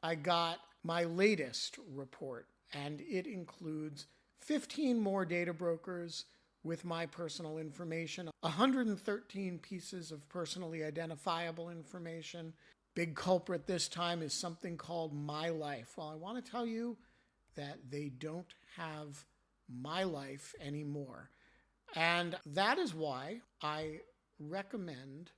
[SPEAKER 3] I got my latest report, and it includes 15 more data brokers with my personal information, 113 pieces of personally identifiable information. Big culprit this time is something called My Life. Well, I want to tell you that they don't have My Life anymore. And that is why I recommend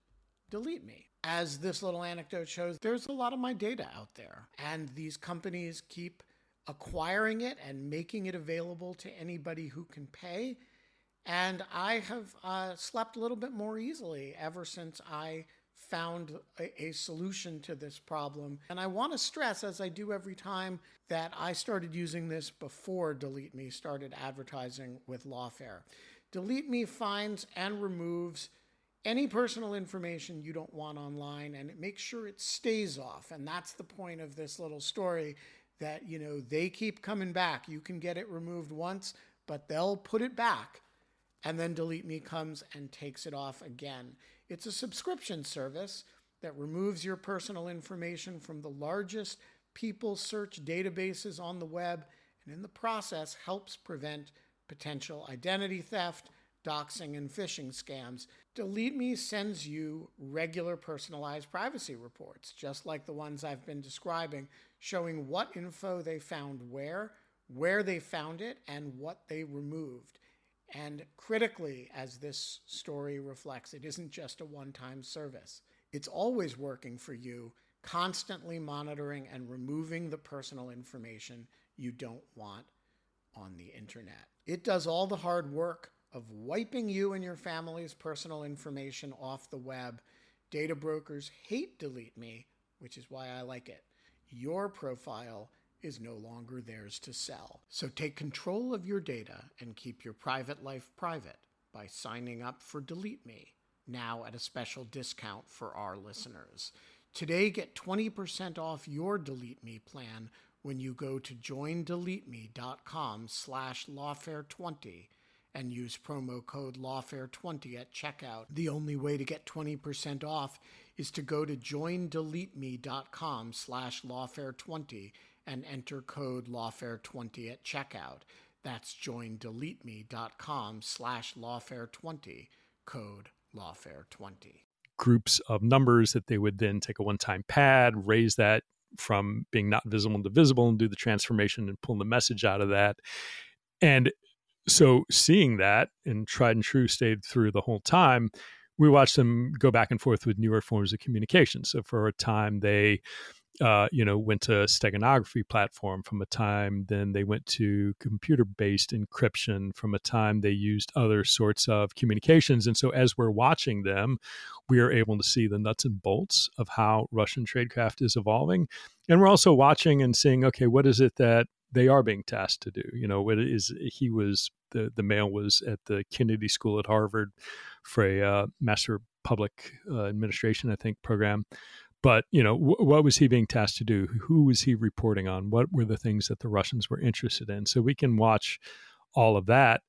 [SPEAKER 3] Delete Me as this little anecdote shows, there's a lot of my data out there, and these companies keep acquiring it and making it available to anybody who can pay. And I have uh, slept a little bit more easily ever since I found a, a, solution to this problem. And I want to stress, as I do every time, that I started using this before Delete Me started advertising with Lawfare. Delete Me finds and removes any personal information you don't want online and it makes sure it stays off. And that's the point of this little story that, you know, they keep coming back. You can get it removed once, but they'll put it back and then Delete Me comes and takes it off again. It's a subscription service that removes your personal information from the largest people search databases on the web and in the process helps prevent potential identity theft, doxing, and phishing scams. Delete Me sends you regular personalized privacy reports, just like the ones I've been describing, showing what info they found where, where they found it, and what they removed. And critically, as this story reflects, it isn't just a one time service. It's always working for you, constantly monitoring and removing the personal information you don't want on the internet. It does all the hard work of wiping you and your family's personal information off the web. Data brokers hate Delete Me, which is why I like it. Your profile is no longer theirs to sell. So take control of your data and keep your private life private by signing up for Delete Me, now at a special discount for our listeners. Today, get 20% off your Delete Me plan when you go to joindeleteme.com slash lawfare20 and use promo code lawfare20 at checkout. The only way to get 20% off is to go to joindeleteme.com slash lawfare20 and enter code lawfare20 at checkout. That's joindeleteme.com slash lawfare20, code lawfare20.
[SPEAKER 2] Groups of numbers that they would then take a one-time pad, raise that from being not visible to visible and do the transformation and pull the message out of that. And so seeing that and tried and true stayed through the whole time, we watched them go back and forth with newer forms of communication. So for a time, they uh, you know, went to steganography platform from a time. Then they went to computer-based encryption from a time. They used other sorts of communications, and so as we're watching them, we are able to see the nuts and bolts of how Russian tradecraft is evolving, and we're also watching and seeing, okay, what is it that they are being tasked to do? You know, what is he was the the male was at the Kennedy School at Harvard for a uh, master public uh, administration, I think, program. But you know wh- what was he being tasked to do? Who was he reporting on? What were the things that the russians were interested in? So we can watch all of that.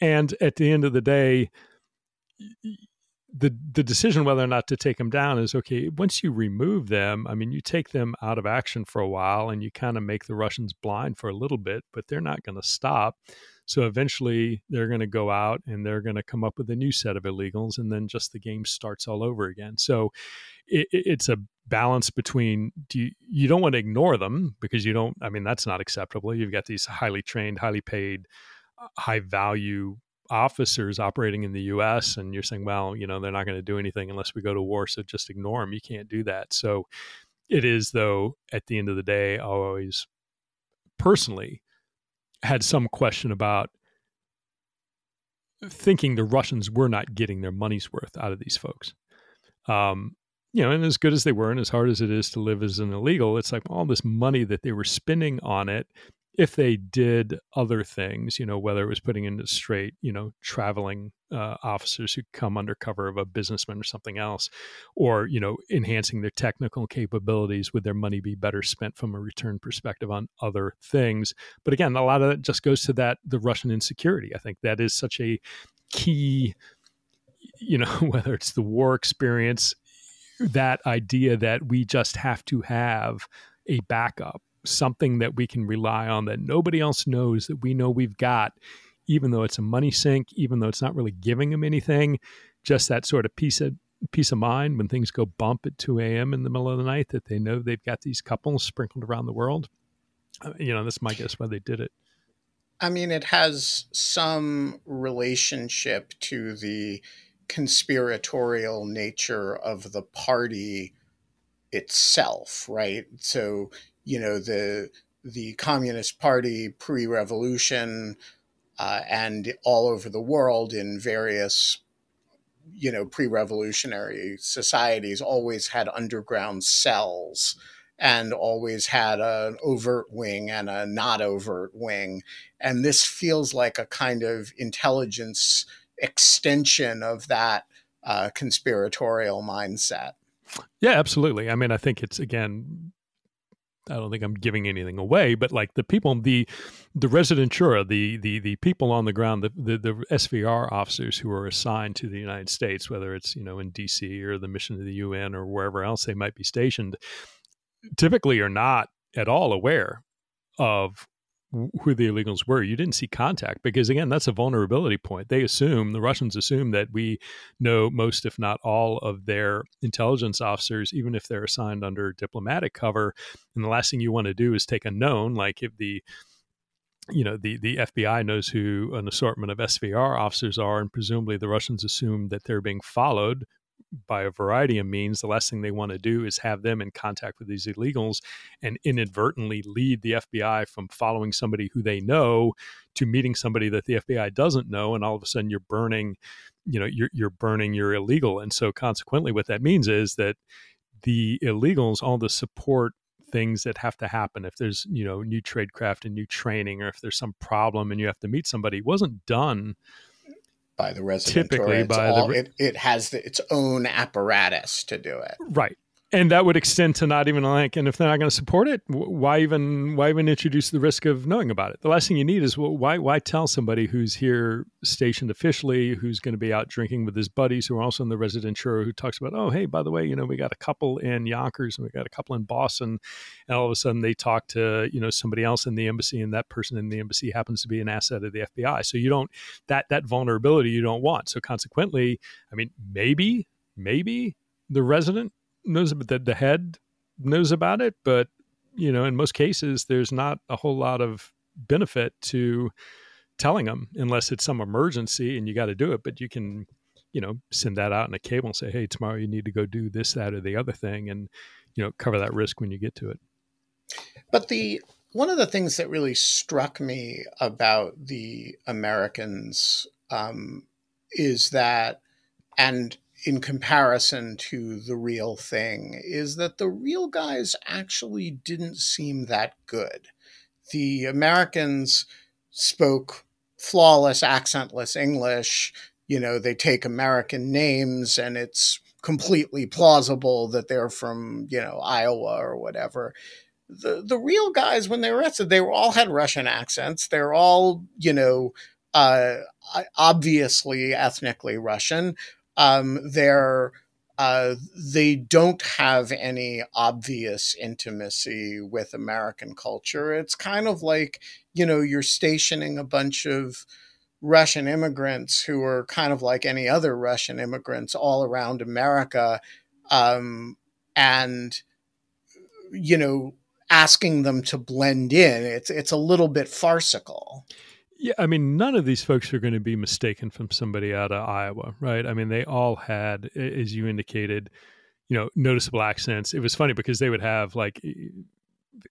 [SPEAKER 2] And at the end of the day the the decision whether or not to take them down is okay once you remove them i mean you take them out of action for a while and you kind of make the russians blind for a little bit but they're not going to stop. So eventually they're going to go out and they're going to come up with a new set of illegals and then just the game starts all over again. So it, it's a balance between do you, you don't want to ignore them because you don't i mean that's not acceptable. You've got these highly trained highly paid uh, high value officers operating in the US and you're saying well you know they're not going to do anything unless we go to war so just ignore them you can't do that so it is though at the end of the day I always personally had some question about thinking the Russians were not getting their money's worth out of these folks um, you know, and as good as they were, and as hard as it is to live as an illegal, it's like all this money that they were spending on it. If they did other things, you know, whether it was putting into straight, you know, traveling uh, officers who come under cover of a businessman or something else, or you know, enhancing their technical capabilities, would their money be better spent from a return perspective on other things? But again, a lot of that just goes to that the Russian insecurity. I think that is such a key you know whether it's the war experience that idea that we just have to have a backup, something that we can rely on that nobody else knows that we know we've got, even though it's a money sink, even though it's not really giving them anything, just that sort of peace of peace of mind when things go bump at 2 a.m. in the middle of the night that they know they've got these couples sprinkled around the world. Uh, you know, that's my guess why they did it.
[SPEAKER 3] I mean, it has some relationship to the conspiratorial nature of the party itself, right? So, you know, the the Communist Party pre-revolution uh, and all over the world in various
[SPEAKER 1] you know, pre-revolutionary societies always had underground cells and always had an overt wing and a not overt wing. And this feels like a kind of intelligence extension of that uh, conspiratorial mindset.
[SPEAKER 2] Yeah, absolutely. I mean, I think it's again I don't think I'm giving anything away, but like the people, the the rezidentura, the the the people on the ground, the, the, the SVR officers who are assigned to the United States, whether it's you know in DC or the mission of the UN or wherever else they might be stationed, typically are not at all aware of who the illegals were. You didn't see contact because, again, that's a vulnerability point. They assume, the Russians assume that we know most, if not all, of their intelligence officers, even if they're assigned under diplomatic cover. And the last thing you want to do is take a known, like if the you know the the FBI knows who an assortment of SVR officers are, and presumably the Russians assume that they're being followed by a variety of means, the last thing they want to do is have them in contact with these illegals and inadvertently lead the FBI from following somebody who they know to meeting somebody that the FBI doesn't know, and all of a sudden you're burning, you know, you're you're burning your illegal, and so consequently, what that means is that the illegals, all the support things that have to happen if there's you know new tradecraft and new training or if there's some problem and you have to meet somebody wasn't done
[SPEAKER 1] by the resident. Typically, by all, the it, it has the, its own apparatus to do it.
[SPEAKER 2] Right, and that would extend to not even like and if they're not going to support it why even why even introduce the risk of knowing about it? The last thing you need is well, why why tell somebody who's here stationed officially who's going to be out drinking with his buddies who are also in the rezidentura who talks about oh hey by the way you know we got a couple in yonkers and we got a couple in boston. And all of a sudden they talk to you know somebody else in the embassy and that person in the embassy happens to be an asset of the fbi so you don't that that vulnerability you don't want. So consequently i mean maybe maybe the resident knows that the head knows about it, but you know, in most cases, there's not a whole lot of benefit to telling them unless it's some emergency and you got to do it. But you can, you know, send that out in a cable and say, "Hey, tomorrow you need to go do this, that, or the other thing," and you know, cover that risk when you get to it.
[SPEAKER 1] But the one of the things that really struck me about the Americans um, is that, and in comparison to the real thing is that the real guys actually didn't seem that good. The Americans spoke flawless, accentless English. You know, they take American names and it's completely plausible that they're from, you know, Iowa or whatever. The the real guys when they were arrested, they were all had Russian accents. They're all, you know, uh, obviously ethnically Russian, um, they're uh, they don't have any obvious intimacy with American culture. It's kind of like, you know, you're stationing a bunch of Russian immigrants who are kind of like any other Russian immigrants all around America. Um, and, you know, asking them to blend in. It's, it's a little bit farcical.
[SPEAKER 2] Yeah, I mean, none of these folks are going to be mistaken from somebody out of Iowa, right? I mean, they all had, as you indicated, you know, noticeable accents. It was funny because they would have like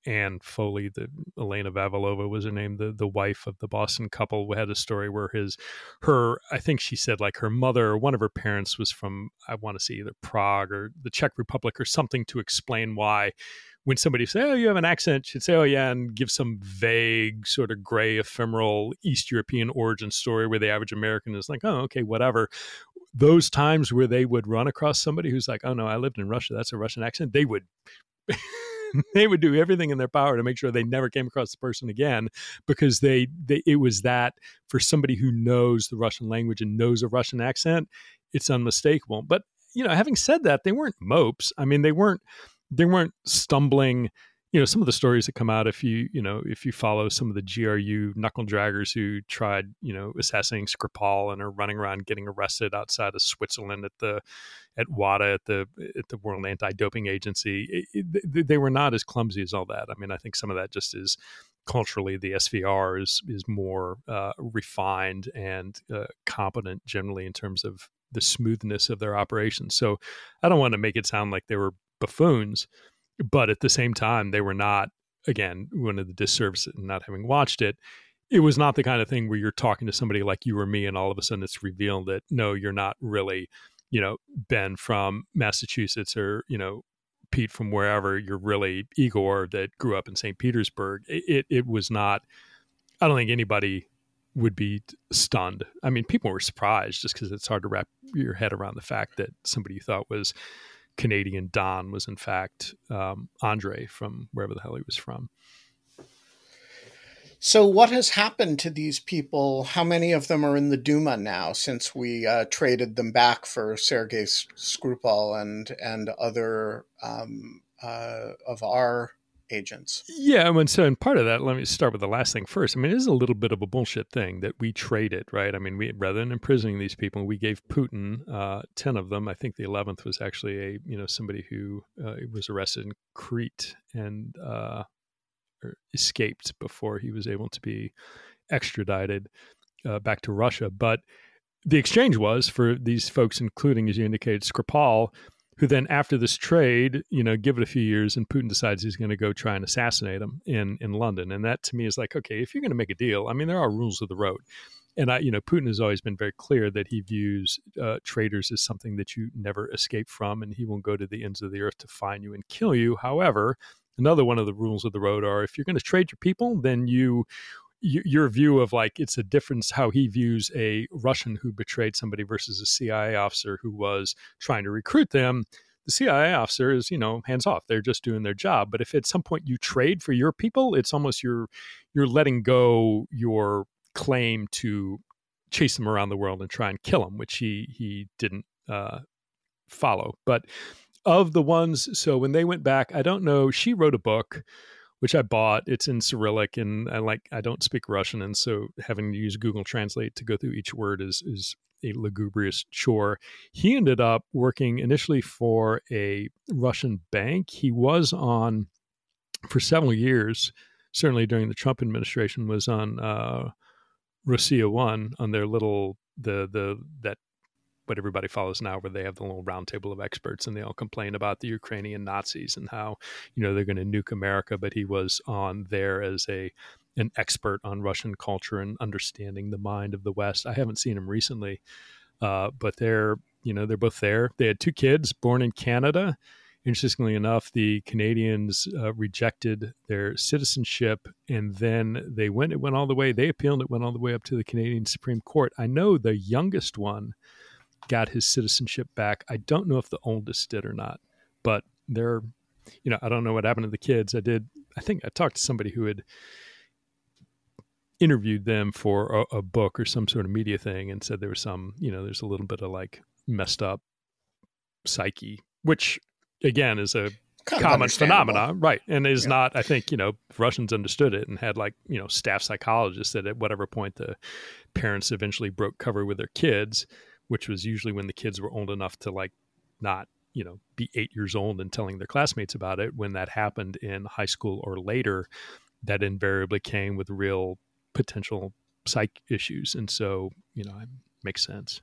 [SPEAKER 2] Anne Foley, the Elena Vavilova was her name, the the wife of the Boston couple, had a story where his her I think she said like her mother or one of her parents was from I want to say either Prague or the Czech Republic or something to explain why when somebody say, "Oh, you have an accent," she'd say, "Oh, yeah," and give some vague, sort of gray, ephemeral East European origin story where the average American is like, "Oh, okay, whatever." Those times where they would run across somebody who's like, "Oh no, I lived in Russia. That's a Russian accent," they would. they would do everything in their power to make sure they never came across the person again because they, they it was that for somebody who knows the Russian language and knows a Russian accent, it's unmistakable. But you know, having said that, they weren't mopes. I mean, they weren't they weren't stumbling you know some of the stories that come out if you you know if you follow some of the GRU knuckle draggers who tried you know assassinating Skripal and are running around getting arrested outside of Switzerland at the at WADA at the at the World Anti-Doping Agency. It, it, they were not as clumsy as all that. I mean I think some of that just is culturally the SVR is is more uh, refined and uh, competent generally in terms of the smoothness of their operations. So I don't want to make it sound like they were buffoons, but at the same time, they were not. Again, one of the disservices not having watched it, it was not the kind of thing where you're talking to somebody like you or me and all of a sudden it's revealed that no you're not really you know ben from massachusetts or you know pete from wherever. You're really igor that grew up in st petersburg. It, it, it was not i don't think anybody would be stunned. I mean people were surprised just because it's hard to wrap your head around the fact that somebody you thought was canadian don was in fact um, andre from wherever the hell he was from
[SPEAKER 1] so, what has happened to these people? How many of them are in the Duma now since we uh, traded them back for Sergei Skripal and and other um, uh, of our agents?
[SPEAKER 2] Yeah, I mean, so and part of that, let me start with the last thing first. I mean, it is a little bit of a bullshit thing that we traded, right? I mean, we rather than imprisoning these people, we gave Putin uh, ten of them. I think the eleventh was actually a you know somebody who uh, was arrested in Crete and uh, escaped before he was able to be extradited uh, back to Russia. But the exchange was for these folks, including, as you indicated, Skripal, who then, after this trade, you know, give it a few years, and Putin decides he's going to go try and assassinate him in in London. And that, to me, is like, okay, if you're going to make a deal, I mean, there are rules of the road. And I, you know, Putin has always been very clear that he views uh, traitors as something that you never escape from, and he will go to the ends of the earth to find you and kill you. However, another one of the rules of the road are if you're going to trade your people, then you your view of like it's a difference how he views a Russian who betrayed somebody versus a CIA officer who was trying to recruit them. The CIA officer is, you know, hands off. They're just doing their job. But if at some point you trade for your people, it's almost you're you're letting go your claim to chase them around the world and try and kill them, which he he didn't uh, follow. But of the ones, so when they went back, I don't know. She wrote a book, which I bought. It's in Cyrillic, and I like I don't speak Russian, and so having to use Google Translate to go through each word is is a lugubrious chore. He ended up working initially for a Russian bank. He was on for several years, certainly during the Trump administration, was on uh, Russia One on their little the the that what everybody follows now, where they have the little roundtable of experts and they all complain about the Ukrainian Nazis and how you know they're going to nuke America. But he was on there as a an expert on Russian culture and understanding the mind of the West. I haven't seen him recently, uh, but they're you know they're both there. They had two kids born in Canada. Interestingly enough, the Canadians uh, rejected their citizenship, and then they went. It went all the way. They appealed. It went all the way up to the Canadian Supreme Court. I know the youngest one got his citizenship back. I don't know if the oldest did or not, but they're, you know, I don't know what happened to the kids. I did, I think I talked to somebody who had interviewed them for a, a book or some sort of media thing and said there was some, you know, there's a little bit of like messed up psyche, which again is a kind common phenomenon, right? And is yeah. not, I think, you know, Russians understood it and had like, you know, staff psychologists that at whatever point the parents eventually broke cover with their kids, which was usually when the kids were old enough to like not you know be eight years old and telling their classmates about it. When that happened in high school or later that invariably came with real potential psych issues. And so you know it makes sense.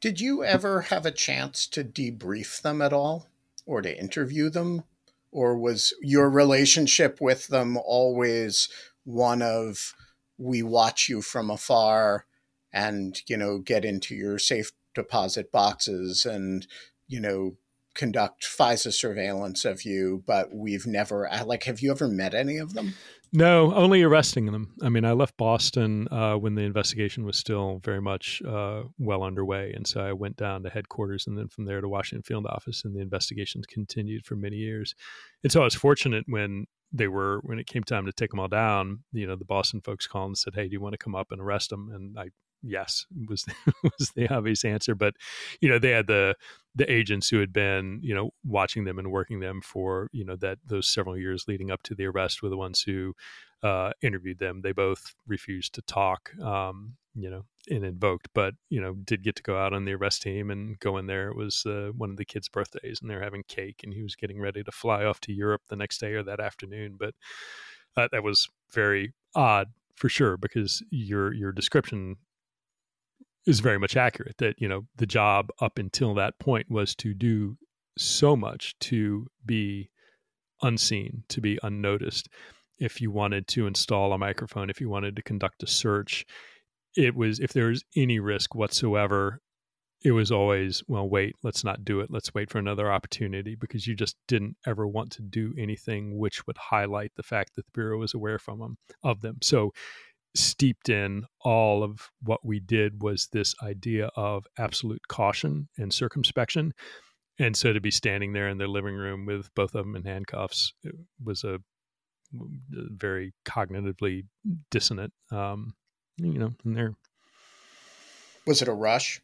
[SPEAKER 1] Did you ever have a chance to debrief them at all or to interview them? Or was your relationship with them always one of we watch you from afar and you know get into your safe deposit boxes and you know conduct FISA surveillance of you, but we've never like have you ever met any of them?
[SPEAKER 2] No, only arresting them. I mean, I left Boston uh, when the investigation was still very much uh, well underway, and so I went down to headquarters, and then from there to Washington Field Office, and the investigations continued for many years. And so I was fortunate when they were when it came time to take them all down. You know, the Boston folks called and said, "Hey, do you want to come up and arrest them?" And I yes was was the obvious answer but you know they had the the agents who had been you know watching them and working them for you know that those several years leading up to the arrest were the ones who uh, interviewed them. They both refused to talk um, you know and invoked but you know did get to go out on the arrest team and go in there. It was uh, one of the kids birthdays and they're having cake and he was getting ready to fly off to europe the next day or that afternoon but uh, that was very odd for sure because your your description is very much accurate that you know the job up until that point was to do so much to be unseen to be unnoticed if you wanted to install a microphone, if you wanted to conduct a search, it was if there was any risk whatsoever, it was always, well, wait, let's not do it. Let's wait for another opportunity because you just didn't ever want to do anything which would highlight the fact that the Bureau was aware from them of them. So steeped in all of what we did was this idea of absolute caution and circumspection. And so to be standing there in their living room with both of them in handcuffs was a very cognitively dissonant, um, you know, and they're.
[SPEAKER 1] Was it a rush?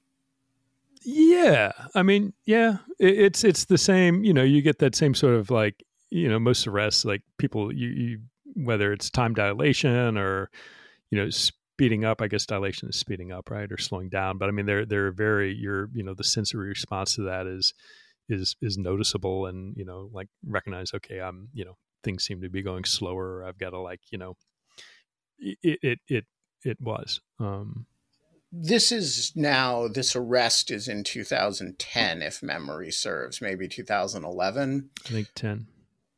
[SPEAKER 2] Yeah, I mean, yeah, it, it's it's the same. You know, you get that same sort of like, you know, most arrests, like people, you, you whether it's time dilation or, you know, speeding up. I guess dilation is speeding up, right, or slowing down. But I mean, they're they're very your you know the sensory response to that is is is noticeable, and you know, like recognize, okay, I'm you know things seem to be going slower. I've got to like you know, it it it it was. Um,
[SPEAKER 1] this is now this arrest is in 2010 if memory serves maybe 2011
[SPEAKER 2] i think 10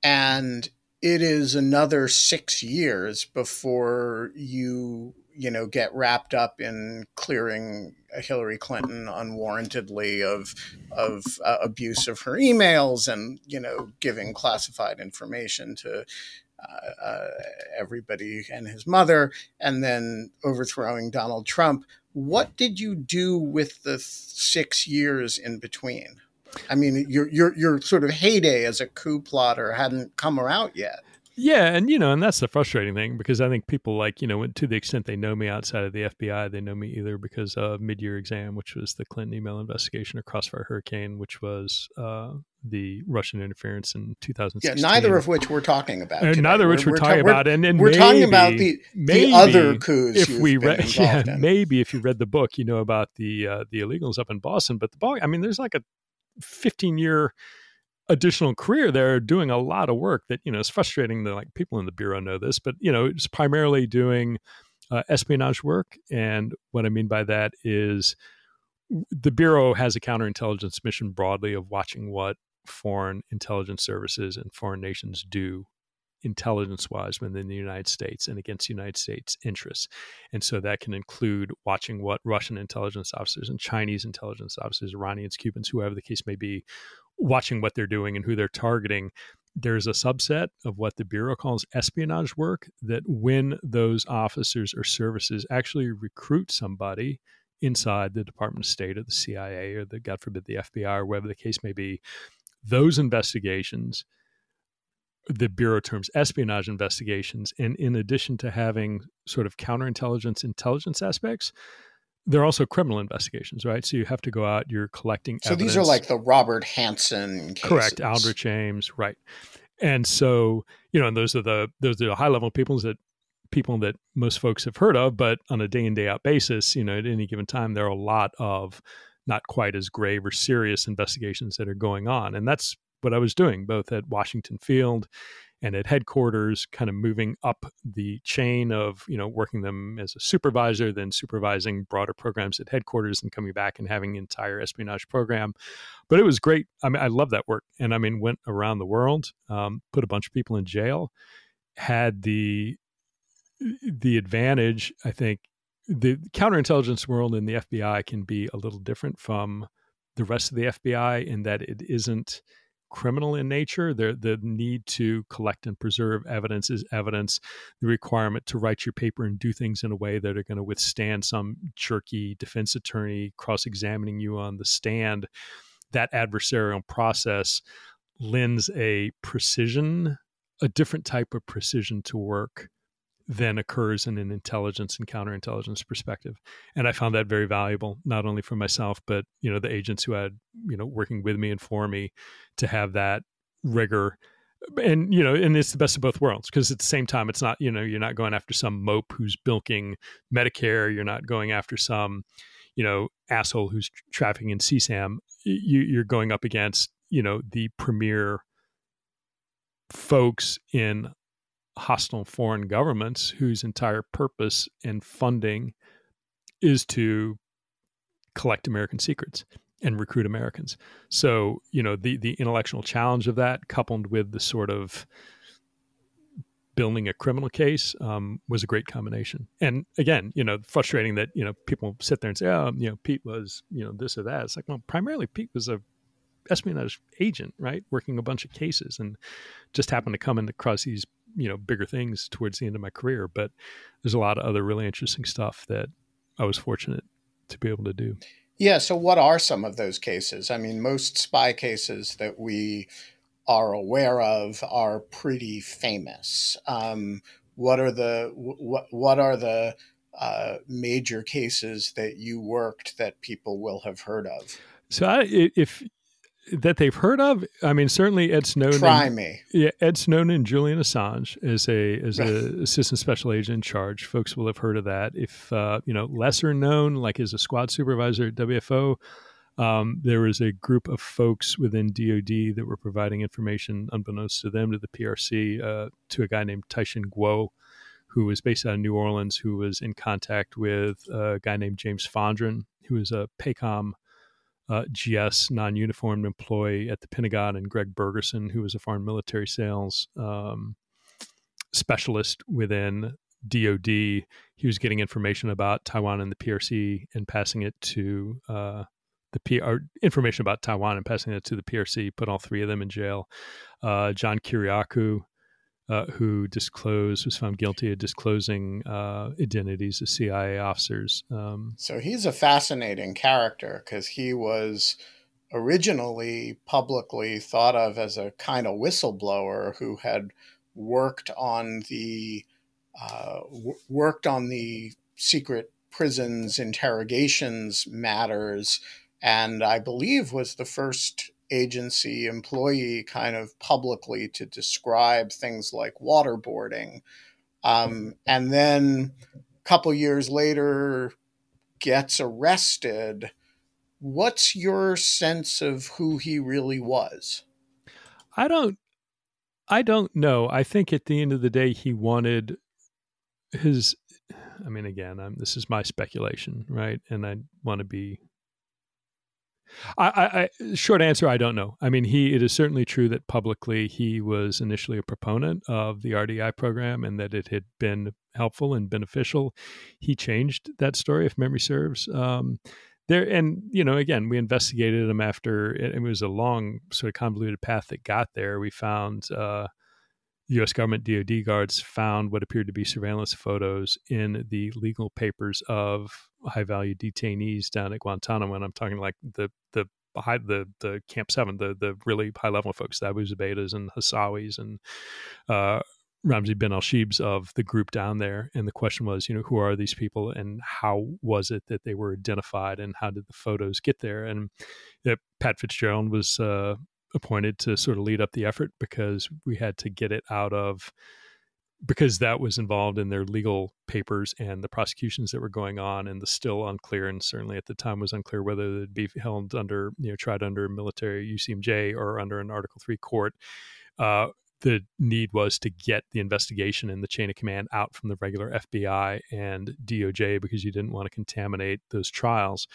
[SPEAKER 1] and it is another 6 years before you you know get wrapped up in clearing Hillary Clinton unwarrantedly of of uh, abuse of her emails and you know giving classified information to uh, uh, everybody and his mother, and then overthrowing Donald Trump. What did you do with the six years in between? I mean, your your your sort of heyday as a coup plotter hadn't come out yet.
[SPEAKER 2] Yeah, and you know, and that's the frustrating thing because I think people like you know, to the extent they know me outside of the FBI, they know me either because of mid-year exam, which was the Clinton email investigation, or Crossfire Hurricane, which was uh, the Russian interference in 2016.
[SPEAKER 1] Yeah, neither of which we're talking about.
[SPEAKER 2] And neither of which we're, we're talking ta- about, and, and
[SPEAKER 1] we're
[SPEAKER 2] maybe,
[SPEAKER 1] talking about the,
[SPEAKER 2] maybe
[SPEAKER 1] the other coups.
[SPEAKER 2] If we read, yeah,
[SPEAKER 1] in.
[SPEAKER 2] maybe if you read the book, you know about the uh, the illegals up in Boston. But the ball, I mean, there's like a 15 year additional career there doing a lot of work that you know is frustrating that like people in the bureau know this but you know it's primarily doing uh, espionage work. And what i mean by that is the bureau has a counterintelligence mission broadly of watching what foreign intelligence services and foreign nations do intelligence wise within the United States and against United States interests. And so that can include watching what Russian intelligence officers and Chinese intelligence officers, Iranians, Cubans, whoever the case may be, watching what they're doing and who they're targeting there's a subset of what the bureau calls espionage work that when those officers or services actually recruit somebody inside the department of state or the cia or the god forbid the fbi or whatever the case may be those investigations the bureau terms espionage investigations and in addition to having sort of counterintelligence intelligence aspects they're also criminal investigations, right? So you have to go out, you're collecting
[SPEAKER 1] So
[SPEAKER 2] evidence.
[SPEAKER 1] these are like the Robert Hanssen cases.
[SPEAKER 2] Correct, Aldrich Ames, right. And so, you know, and those are the those are the high level people that people that most folks have heard of, but on a day in, day out basis, you know, at any given time, there are a lot of not quite as grave or serious investigations that are going on. And that's what I was doing both at Washington Field and at headquarters kind of moving up the chain of you know working them as a supervisor then supervising broader programs at headquarters and coming back and having an entire espionage program. But it was great. I mean i love that work. And i mean went around the world um, put a bunch of people in jail had the the advantage i think the counterintelligence world in the fbi can be a little different from the rest of the fbi in that it isn't criminal in nature. The, the need to collect and preserve evidence is evidence. The requirement to write your paper and do things in a way that are going to withstand some jerky defense attorney cross examining you on the stand. That adversarial process lends a precision, a different type of precision to work than occurs in an intelligence and counterintelligence perspective. And I found that very valuable, not only for myself, but you know the agents who had you know working with me and for me to have that rigor. And you know, and it's the best of both worlds because at the same time, it's not you know you're not going after some mope who's bilking Medicare. You're not going after some you know asshole who's trafficking in CSAM. You, you're going up against you know the premier folks in hostile foreign governments whose entire purpose and funding is to collect American secrets and recruit Americans. So, you know, the the intellectual challenge of that coupled with the sort of building a criminal case um, was a great combination. And again, you know, frustrating that you know people sit there and say, "Oh, you know, Pete was you know this or that." It's like, well, primarily Pete was a espionage agent, right, working a bunch of cases, and just happened to come in across these you know bigger things towards the end of my career. But there's a lot of other really interesting stuff that I was fortunate to be able to do.
[SPEAKER 1] Yeah. So, what are some of those cases? I mean, most spy cases that we are aware of are pretty famous. Um, what are the what what are the uh, major cases that you worked that people will have heard of?
[SPEAKER 2] So, I, if that they've heard of. I mean, certainly Ed Snowden.
[SPEAKER 1] Try me.
[SPEAKER 2] Yeah, Ed Snowden and Julian Assange as a as a assistant special agent in charge. Folks will have heard of that. If uh, you know lesser known, like as a squad supervisor at WFO, um, there was a group of folks within DoD that were providing information, unbeknownst to them, to the PRC, uh, to a guy named Tai Shen Kuo, who was based out of New Orleans, who was in contact with a guy named James Fondren, who was a PACOM uh, GS non-uniformed employee at the Pentagon, and Gregg Bergersen, who was a foreign military sales um, specialist within DoD. He was getting information about Taiwan and the PRC and passing it to uh, the P or information about Taiwan and passing it to the PRC. Put all three of them in jail. Uh, John Kiriakou uh, who disclosed was found guilty of disclosing uh, identities of CIA officers. Um,
[SPEAKER 1] so he's a fascinating character because he was originally publicly thought of as a kind of whistleblower who had worked on the uh, w- worked on the secret prisons interrogations matters and I believe was the first agency employee kind of publicly to describe things like waterboarding. Um, and then a couple years later gets arrested. What's your sense of who he really was?
[SPEAKER 2] I don't I don't know. I think at the end of the day he wanted his I mean again, I'm, this is my speculation, right? And I want to be I, I, short answer, I don't know. I mean, he. It is certainly true that publicly he was initially a proponent of the RDI program and that it had been helpful and beneficial. He changed that story, if memory serves. Um, there and you know, again, we investigated him after it, it, was a long, sort of convoluted path that got there. We found. Uh, U.S. government DoD guards found what appeared to be surveillance photos in the legal papers of high value detainees down at Guantanamo. And I'm talking like the the the the Camp Seven, the the really high level folks, the Abu Zubaydahs and Hassawis and uh, Ramzi bin al Shibs of the group down there. And the question was, you know, who are these people and how was it that they were identified and how did the photos get there? And uh, Pat Fitzgerald was uh, appointed to sort of lead up the effort because we had to get it out of because that was involved in their legal papers and the prosecutions that were going on and the still unclear and certainly at the time was unclear whether they'd be held under you know tried under military UCMJ or under an Article 3 court uh, the need was to get the investigation and the chain of command out from the regular FBI and DOJ because you didn't want to contaminate those trials.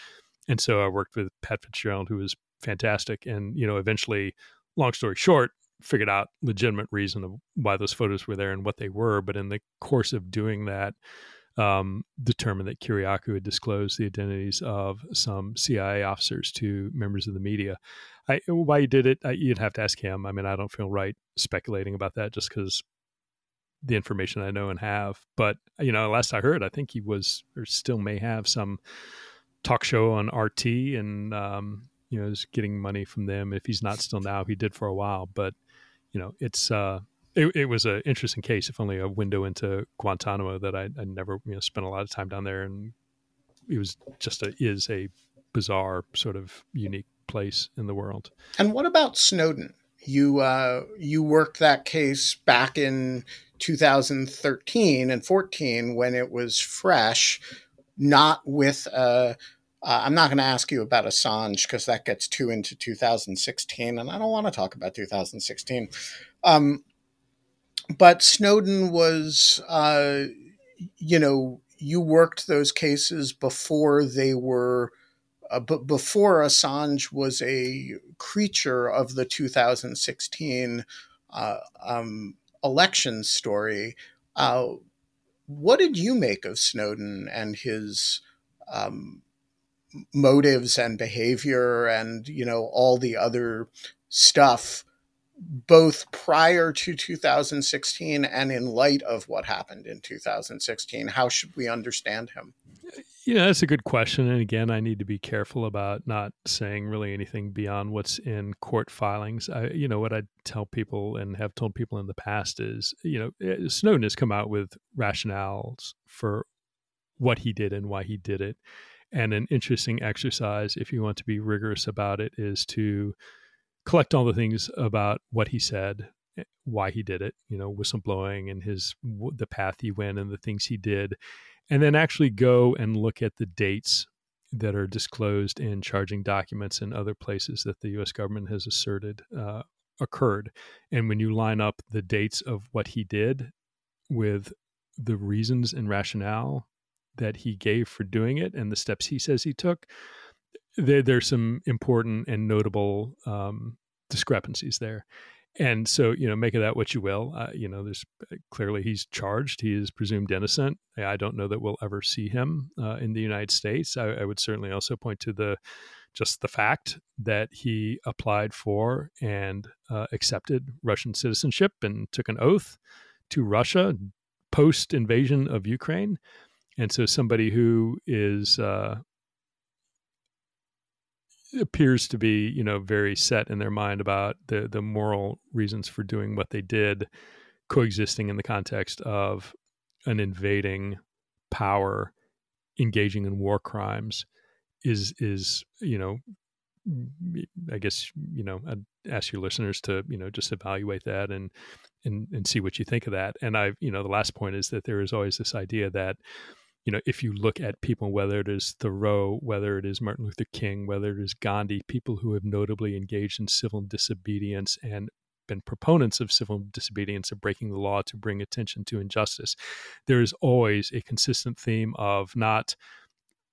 [SPEAKER 2] And so I worked with Pat Fitzgerald, who was fantastic. And, you know, eventually, long story short, figured out legitimate reason of why those photos were there and what they were. But in the course of doing that, um, determined that Kiriakou had disclosed the identities of some CIA officers to members of the media. I, why he did it, I, you'd have to ask him. I mean, I don't feel right speculating about that just because the information I know and have. But you know, last I heard, I think he was or still may have some talk show on RT and um, you know is getting money from them. If he's not still now, he did for a while. But you know, it's uh, it, it was an interesting case. If only a window into Guantanamo that I, I never you know spent a lot of time down there, and it was just a is a bizarre sort of unique place in the world.
[SPEAKER 1] And what about Snowden? You uh, you worked that case back in 2013 and 14 when it was fresh, not with a uh, I'm not going to ask you about Assange because that gets too into 2016, and I don't want to talk about 2016. Um, but Snowden was, uh, you know, you worked those cases before they were, uh, but before Assange was a creature of the 2016 uh, um, election story. Uh, what did you make of Snowden and his um, motives and behavior and you know all the other stuff both prior to 2016 and in light of what happened in 2016 how should we understand him?
[SPEAKER 2] You know that's a good question and again i need to be careful about not saying really anything beyond what's in court filings. I, you know what i tell people and have told people in the past is you know eh, snowden has come out with rationales for what he did and why he did it and an interesting exercise, if you want to be rigorous about it, is to collect all the things about what he said, eh, why he did it, you know, whistleblowing and his the path he went and the things he did, and then actually go and look at the dates that are disclosed in charging documents and other places that the U.S. government has asserted uh, occurred. And when you line up the dates of what he did with the reasons and rationale that he gave for doing it and the steps he says he took, there, there's some important and notable um, discrepancies there. And so, you know, make of that what you will. Uh, you know, there's uh, clearly he's charged. He is presumed innocent. I don't know that we'll ever see him uh, in the United States. I, I would certainly also point to the just the fact that he applied for and uh, accepted Russian citizenship and took an oath to Russia post invasion of Ukraine and so somebody who is uh, appears to be you know very set in their mind about the the moral reasons for doing what they did coexisting in the context of an invading power engaging in war crimes is is you know i guess you know i'd ask your listeners to you know just evaluate that and and and see what you think of that. And i you know the last point is that there is always this idea that you know, if you look at people, whether it is Thoreau, whether it is Martin Luther King, whether it is Gandhi, people who have notably engaged in civil disobedience and been proponents of civil disobedience of breaking the law to bring attention to injustice, there is always a consistent theme of not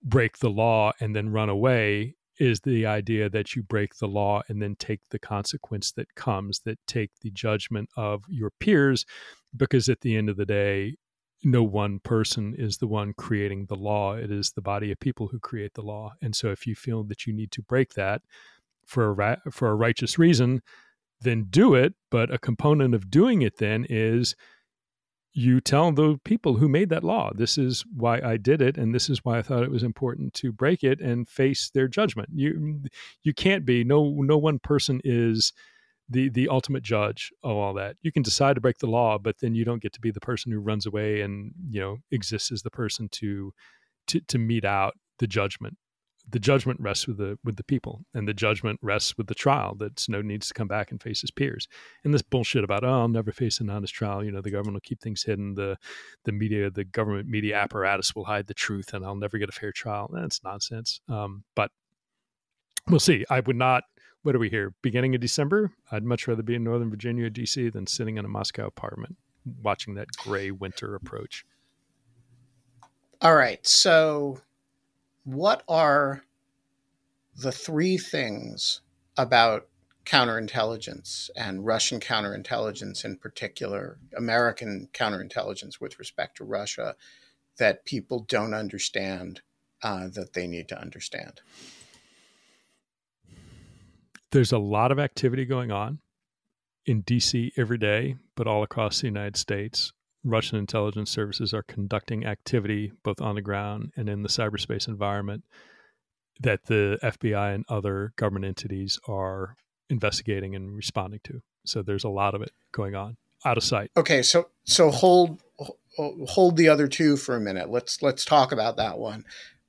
[SPEAKER 2] break the law and then run away is the idea that you break the law and then take the consequence that comes that take the judgment of your peers because at the end of the day no one person is the one creating the law. It is the body of people who create the law. And so if you feel that you need to break that for a ra- for a righteous reason, then do it, but a component of doing it then is you tell the people who made that law, this is why I did it and this is why I thought it was important to break it and face their judgment. You you can't be no no one person is the the ultimate judge of all that. You can decide to break the law, but then you don't get to be the person who runs away and you know exists as the person to to to mete out the judgment. The judgment rests with the with the people, and the judgment rests with the trial. That Snowden needs to come back and face his peers. And this bullshit about oh, I'll never face an honest trial. You know, the government will keep things hidden. The the media, the government media apparatus will hide the truth, and I'll never get a fair trial. That's nonsense. Um, but we'll see. I would not what are we here? Beginning of December? I'd much rather be in Northern Virginia, DC, than sitting in a Moscow apartment watching that gray winter approach.
[SPEAKER 1] All right. So, what are the three things about counterintelligence and Russian counterintelligence in particular, American counterintelligence with respect to Russia, that people don't understand uh, that they need to understand?
[SPEAKER 2] There's a lot of activity going on in DC every day, but all across the United States. Russian intelligence services are conducting activity both on the ground and in the cyberspace environment that the FBI and other government entities are investigating and responding to. So there's a lot of it going on out of sight.
[SPEAKER 1] Okay, so so hold hold the other two for a minute. Let's let's talk about that one.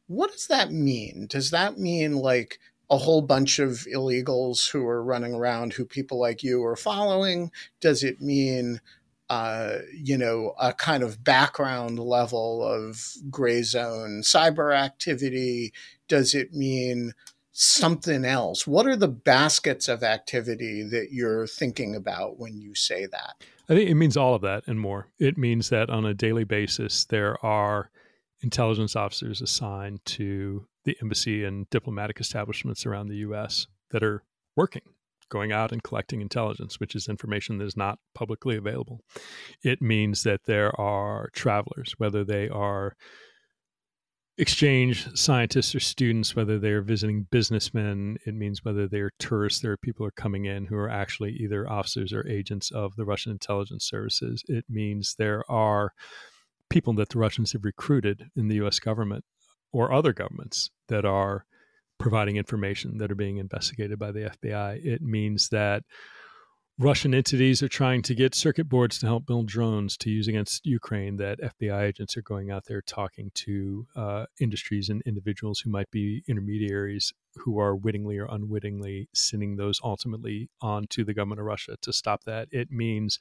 [SPEAKER 1] What does that mean? Does that mean like a whole bunch of illegals who are running around who people like you are following? Does it mean, uh, you know, a kind of background level of gray zone cyber activity? Does it mean something else? What are the baskets of activity that you're thinking about when you say that?
[SPEAKER 2] I think it means all of that and more. It means that on a daily basis, there are intelligence officers assigned to the embassy and diplomatic establishments around the U.S. that are working going out and collecting intelligence, which is information that is not publicly available. It means that there are travelers, whether they are exchange scientists or students, whether they're visiting businessmen, it means whether they're tourists, there are people who are coming in who are actually either officers or agents of the Russian intelligence services. It means there are people that the Russians have recruited in the US government or other governments that are providing information that are being investigated by the FBI. It means that Russian entities are trying to get circuit boards to help build drones to use against Ukraine, that FBI agents are going out there talking to uh, industries and individuals who might be intermediaries who are wittingly or unwittingly sending those ultimately on to the government of Russia to stop that. It means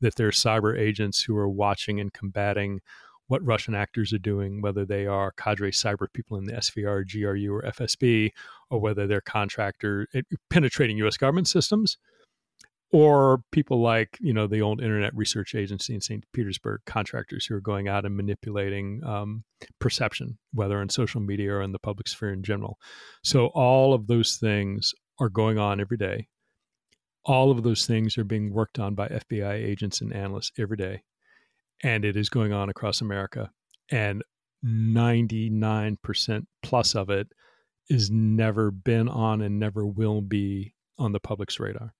[SPEAKER 2] that there are cyber agents who are watching and combating what Russian actors are doing, whether they are cadre cyber people in the SVR, GRU, or FSB, or whether they're contractor eh, penetrating U.S. government systems, or people like you know the old Internet Research Agency in St. Petersburg, contractors who are going out and manipulating um, perception, whether in social media or in the public sphere in general. So all of those things are going on every day. All of those things are being worked on by FBI agents and analysts every day and it is going on across America. And 99% plus of it is never been on and never will be on the public's radar.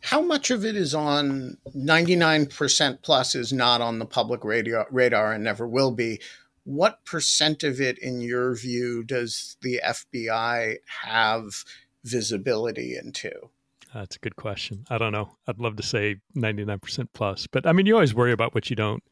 [SPEAKER 1] How much of it is on 99% plus is not on the public radar, radar and never will be? What percent of it, in your view, does the FBI have visibility into?
[SPEAKER 2] That's a good question. I don't know. I'd love to say 99% plus, but I mean, you always worry about what you don't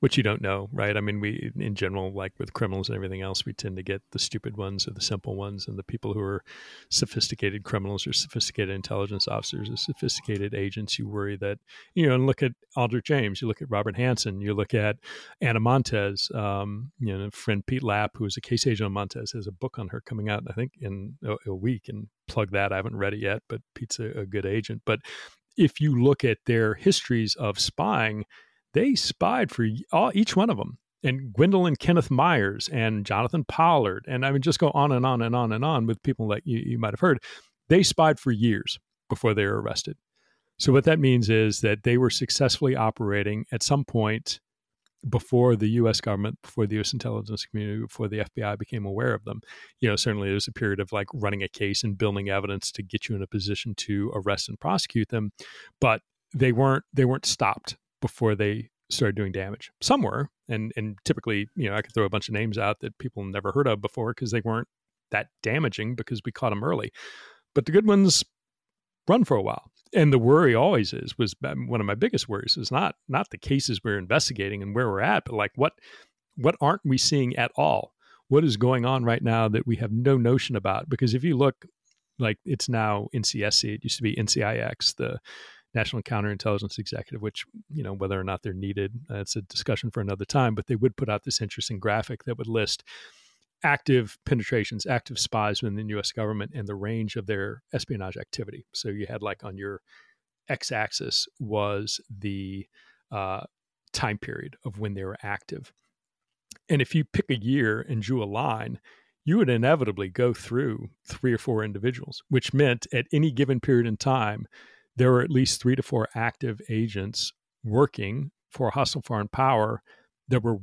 [SPEAKER 2] what you don't know, right? I mean, we in general, like with criminals and everything else, we tend to get the stupid ones or the simple ones, and the people who are sophisticated criminals or sophisticated intelligence officers or sophisticated agents. You worry that you know, and look at Aldrich Ames, you look at Robert Hanssen, you look at Ana Montes, um, you know, friend Pete Lapp, who is a case agent on Montes, has a book on her coming out, I think, in a, a week, and plug that. I haven't read it yet, but Pete's a, a good agent. But if you look at their histories of spying they spied for all, each one of them. And Gwendolyn Kendall Myers and Jonathan Pollard. And I mean, just go on and on and on and on with people that you, you might have heard. They spied for years before they were arrested. So, what that means is that they were successfully operating at some point before the US government, before the US intelligence community, before the FBI became aware of them. You know, certainly there's a period of like running a case and building evidence to get you in a position to arrest and prosecute them. But they weren't they weren't stopped before they started doing damage. Some were, and and typically, you know, I could throw a bunch of names out that people never heard of before because they weren't that damaging because we caught them early. But the good ones run for a while. And the worry always is was one of my biggest worries is not not the cases we're investigating and where we're at, but like what what aren't we seeing at all? What is going on right now that we have no notion about? Because if you look like it's now NCSC, it used to be NCIX, the National Counterintelligence Executive, which, you know, whether or not they're needed, that's a discussion for another time, but they would put out this interesting graphic that would list active penetrations, active spies within the US government and the range of their espionage activity. So you had like on your x axis was the uh, time period of when they were active. And if you pick a year and drew a line, you would inevitably go through three or four individuals, which meant at any given period in time, there were at least three to four active agents working for hostile foreign power that were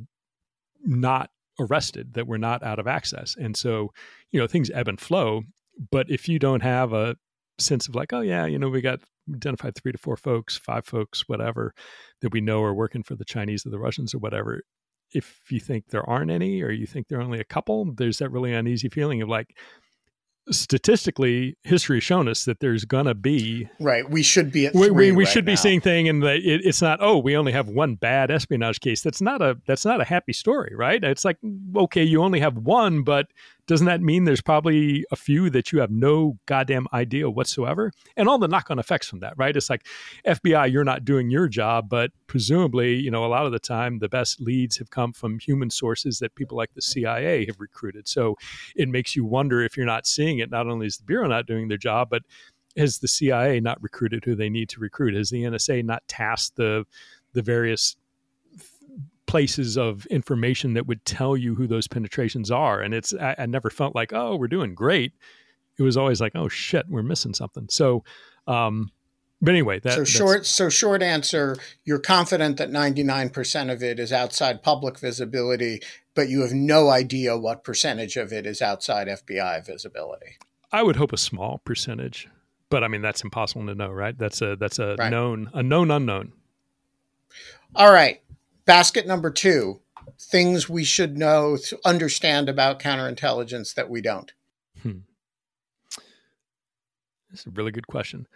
[SPEAKER 2] not arrested, that were not out of access. And so, you know, things ebb and flow. But if you don't have a sense of like, oh, yeah, you know, we got identified three to four folks, five folks, whatever, that we know are working for the Chinese or the Russians or whatever. If you think there aren't any, or you think there are only a couple, there's that really uneasy feeling of like, statistically history has shown us that there's gonna be
[SPEAKER 1] right we should be at
[SPEAKER 2] we, we,
[SPEAKER 1] we
[SPEAKER 2] right should
[SPEAKER 1] now.
[SPEAKER 2] be seeing thing and it, it's not oh we only have one bad espionage case that's not a that's not a happy story right it's like okay you only have one but doesn't that mean there's probably a few that you have no goddamn idea whatsoever? And all the knock on effects from that, right? It's like FBI, you're not doing your job, but presumably, you know, a lot of the time the best leads have come from human sources that people like the CIA have recruited. So it makes you wonder if you're not seeing it, not only is the Bureau not doing their job, but has the CIA not recruited who they need to recruit? Has the NSA not tasked the the various places of information that would tell you who those penetrations are. And it's I, I, never felt like, oh, we're doing great. it was always like, oh shit, we're missing something. So, um, but anyway, that,
[SPEAKER 1] so short. So short answer: You're confident that 99% of it is outside public visibility, but you have no idea what percentage of it is outside FBI visibility.
[SPEAKER 2] I would hope a small percentage, but I mean that's impossible to know, right? That's a that's a
[SPEAKER 1] Right.
[SPEAKER 2] known a known unknown.
[SPEAKER 1] All right, basket number two: things we should know, to understand about counterintelligence that we don't, Hmm.
[SPEAKER 2] That's a really good question.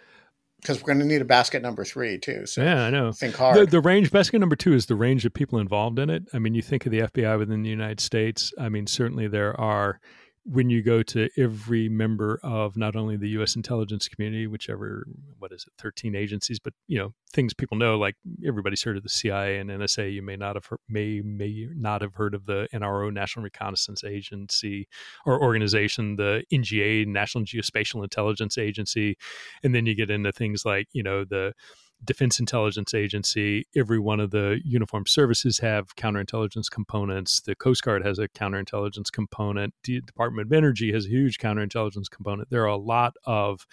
[SPEAKER 1] because we're going to need a basket number three too. So
[SPEAKER 2] Yeah, I know.
[SPEAKER 1] think
[SPEAKER 2] The,
[SPEAKER 1] hard.
[SPEAKER 2] the range, basket number two is the range of people involved in it. I mean, you think of the FBI within the United States. I mean, certainly there are, when you go to every member of not only the U.S. intelligence community, whichever, what is it, 13 agencies, but, you know, things people know, like everybody's heard of the CIA and NSA. You may not have heard, may, may not have heard of the NRO, National Reconnaissance Agency or organization, the NGA, National Geospatial Intelligence Agency. And then you get into things like, you know, the, Defense Intelligence Agency, every one of the uniformed services have counterintelligence components. The Coast Guard has a counterintelligence component. The Department of Energy has a huge counterintelligence component. There are a lot of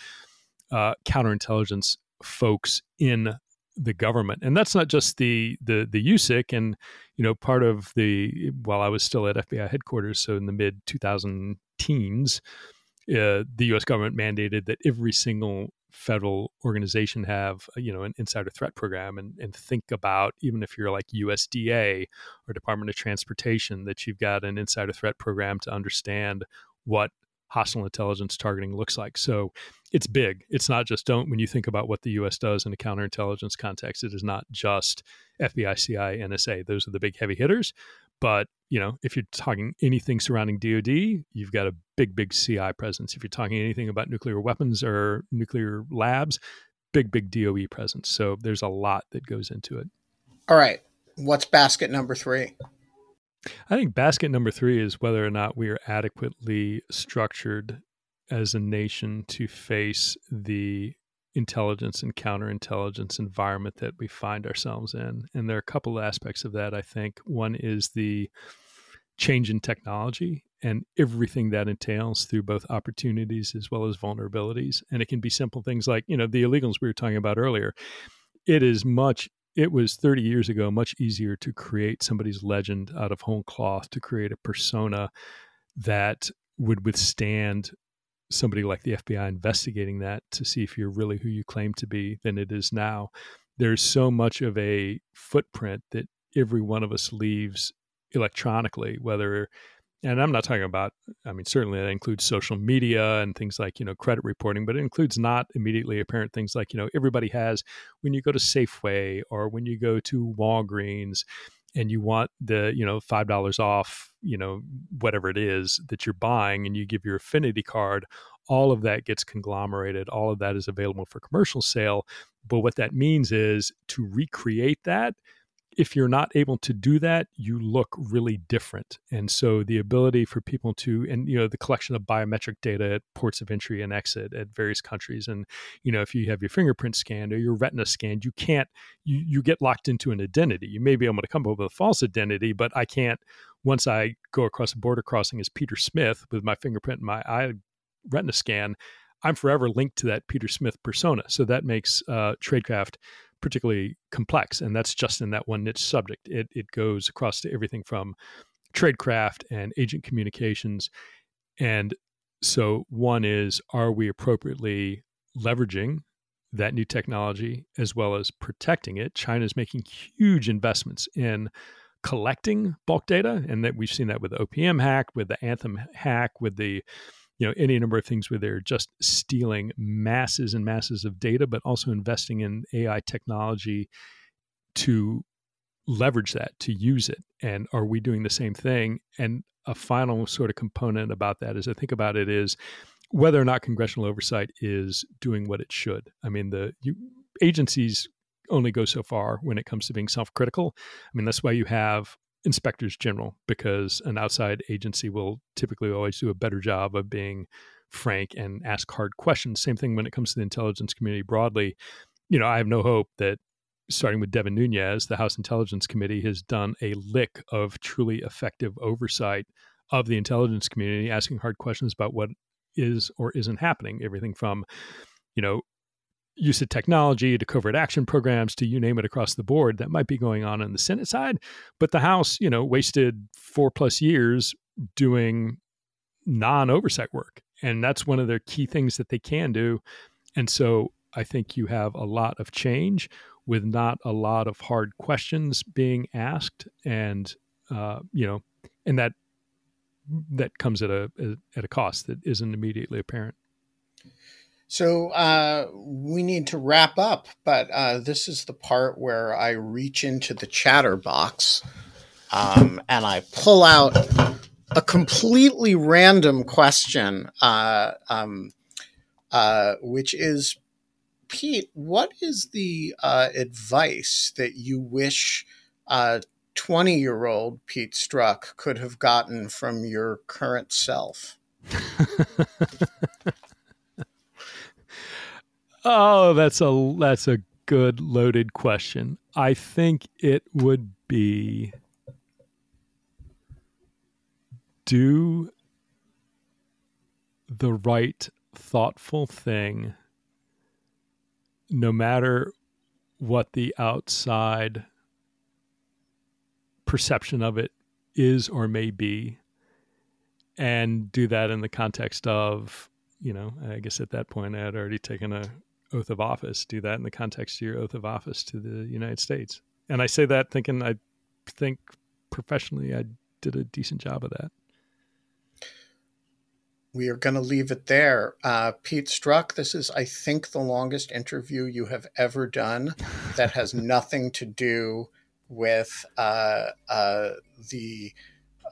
[SPEAKER 2] uh, counterintelligence folks in the government, and that's not just the the the USIC. And you know, part of the while I was still at FBI headquarters, so in the mid 2000 teens, uh, the U.S. government mandated that every single federal organization have uh, you know an insider threat program and, and think about even if you're like USDA or Department of Transportation that you've got an insider threat program to understand what hostile intelligence targeting looks like. So it's big. It's not just don't when you think about what the US does in a counterintelligence context, it is not just FBI, CI, NSA. Those are the big heavy hitters. But you know, if you're talking anything surrounding DoD, you've got a big, big CI presence. If you're talking anything about nuclear weapons or nuclear labs, big, big DOE presence. So there's a lot that goes into it.
[SPEAKER 1] All right, what's basket number three?
[SPEAKER 2] I think basket number three is whether or not we are adequately structured as a nation to face the intelligence and counterintelligence environment that we find ourselves in. And there are a couple aspects of that, I think. One is the change in technology and everything that entails through both opportunities as well as vulnerabilities. And it can be simple things like, you know, the illegals we were talking about earlier. It is much it was 30 years ago much easier to create somebody's legend out of whole cloth to create a persona that would withstand somebody like the FBI investigating that to see if you're really who you claim to be than it is now. There's so much of a footprint that every one of us leaves electronically, whether and I'm not talking about, I mean, certainly that includes social media and things like, you know, credit reporting, but it includes not immediately apparent things like, you know, everybody has when you go to Safeway or when you go to Walgreens and you want the, you know, $5 off, you know, whatever it is that you're buying and you give your affinity card, all of that gets conglomerated. All of that is available for commercial sale. But what that means is to recreate that, if you're not able to do that, you look really different. And so the ability for people to, and you know, the collection of biometric data at ports of entry and exit at various countries, and you know, if you have your fingerprint scanned or your retina scanned, you can't, you you get locked into an identity. You may be able to come up with a false identity, but I can't. Once I go across a border crossing as Peter Smith with my fingerprint and my eye retina scan, I'm forever linked to that Peter Smith persona. So that makes uh, tradecraft particularly complex, and that's just in that one niche subject. It it goes across to everything from tradecraft and agent communications, and so one is: Are we appropriately leveraging that new technology as well as protecting it? China is making huge investments in collecting bulk data, and that we've seen that with the OPM hack, with the Anthem hack, with the you know any number of things where they're just stealing masses and masses of data but also investing in ai technology to leverage that to use it. And are we doing the same thing? And a final sort of component about that as i think about it is whether or not congressional oversight is doing what it should. I mean the you, agencies only go so far when it comes to being self-critical. I mean that's why you have inspectors general because an outside agency will typically always do a better job of being frank and ask hard questions. Same thing when it comes to the intelligence community broadly. You know, I have no hope that starting with Devin Nunes, the House Intelligence Committee has done a lick of truly effective oversight of the intelligence community, asking hard questions about what is or isn't happening. Everything from, you know, use of technology to covert action programs to you name it across the board that might be going on in the Senate side. But the House, you know, wasted four plus years doing non oversight work. And that's one of their key things that they can do. And so I think you have a lot of change with not a lot of hard questions being asked. And, uh, you know, and that that comes at a at a cost that isn't immediately apparent.
[SPEAKER 1] So uh, we need to wrap up, but uh, this is the part where I reach into the chatter box um, and I pull out a completely random question, uh, um, uh, which is Pete, what is the uh, advice that you wish 20 year old Pete Strzok could have gotten from your current self?
[SPEAKER 2] Oh, that's a that's a good loaded question. I think it would be do the right thoughtful thing no matter what the outside perception of it is or may be and do that in the context of you know i guess at that point i had already taken a oath of office. Do that in the context of your oath of office to the United States. And I say that thinking I think professionally I did a decent job of that.
[SPEAKER 1] We are going to leave it there. Uh, Pete Strzok, this is, I think, the longest interview you have ever done that has nothing to do with uh, uh, the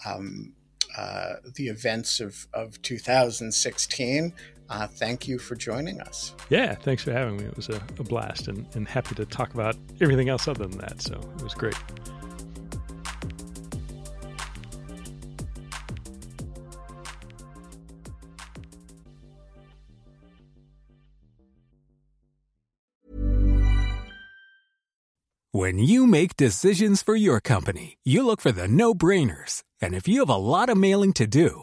[SPEAKER 1] um, uh, the events of, of 2016 uh, thank you for joining us.
[SPEAKER 2] Yeah, thanks for having me. It was a, a blast and, and happy to talk about everything else other than that. So it was great.
[SPEAKER 5] When you make decisions for your company, you look for the no brainers. And if you have a lot of mailing to do,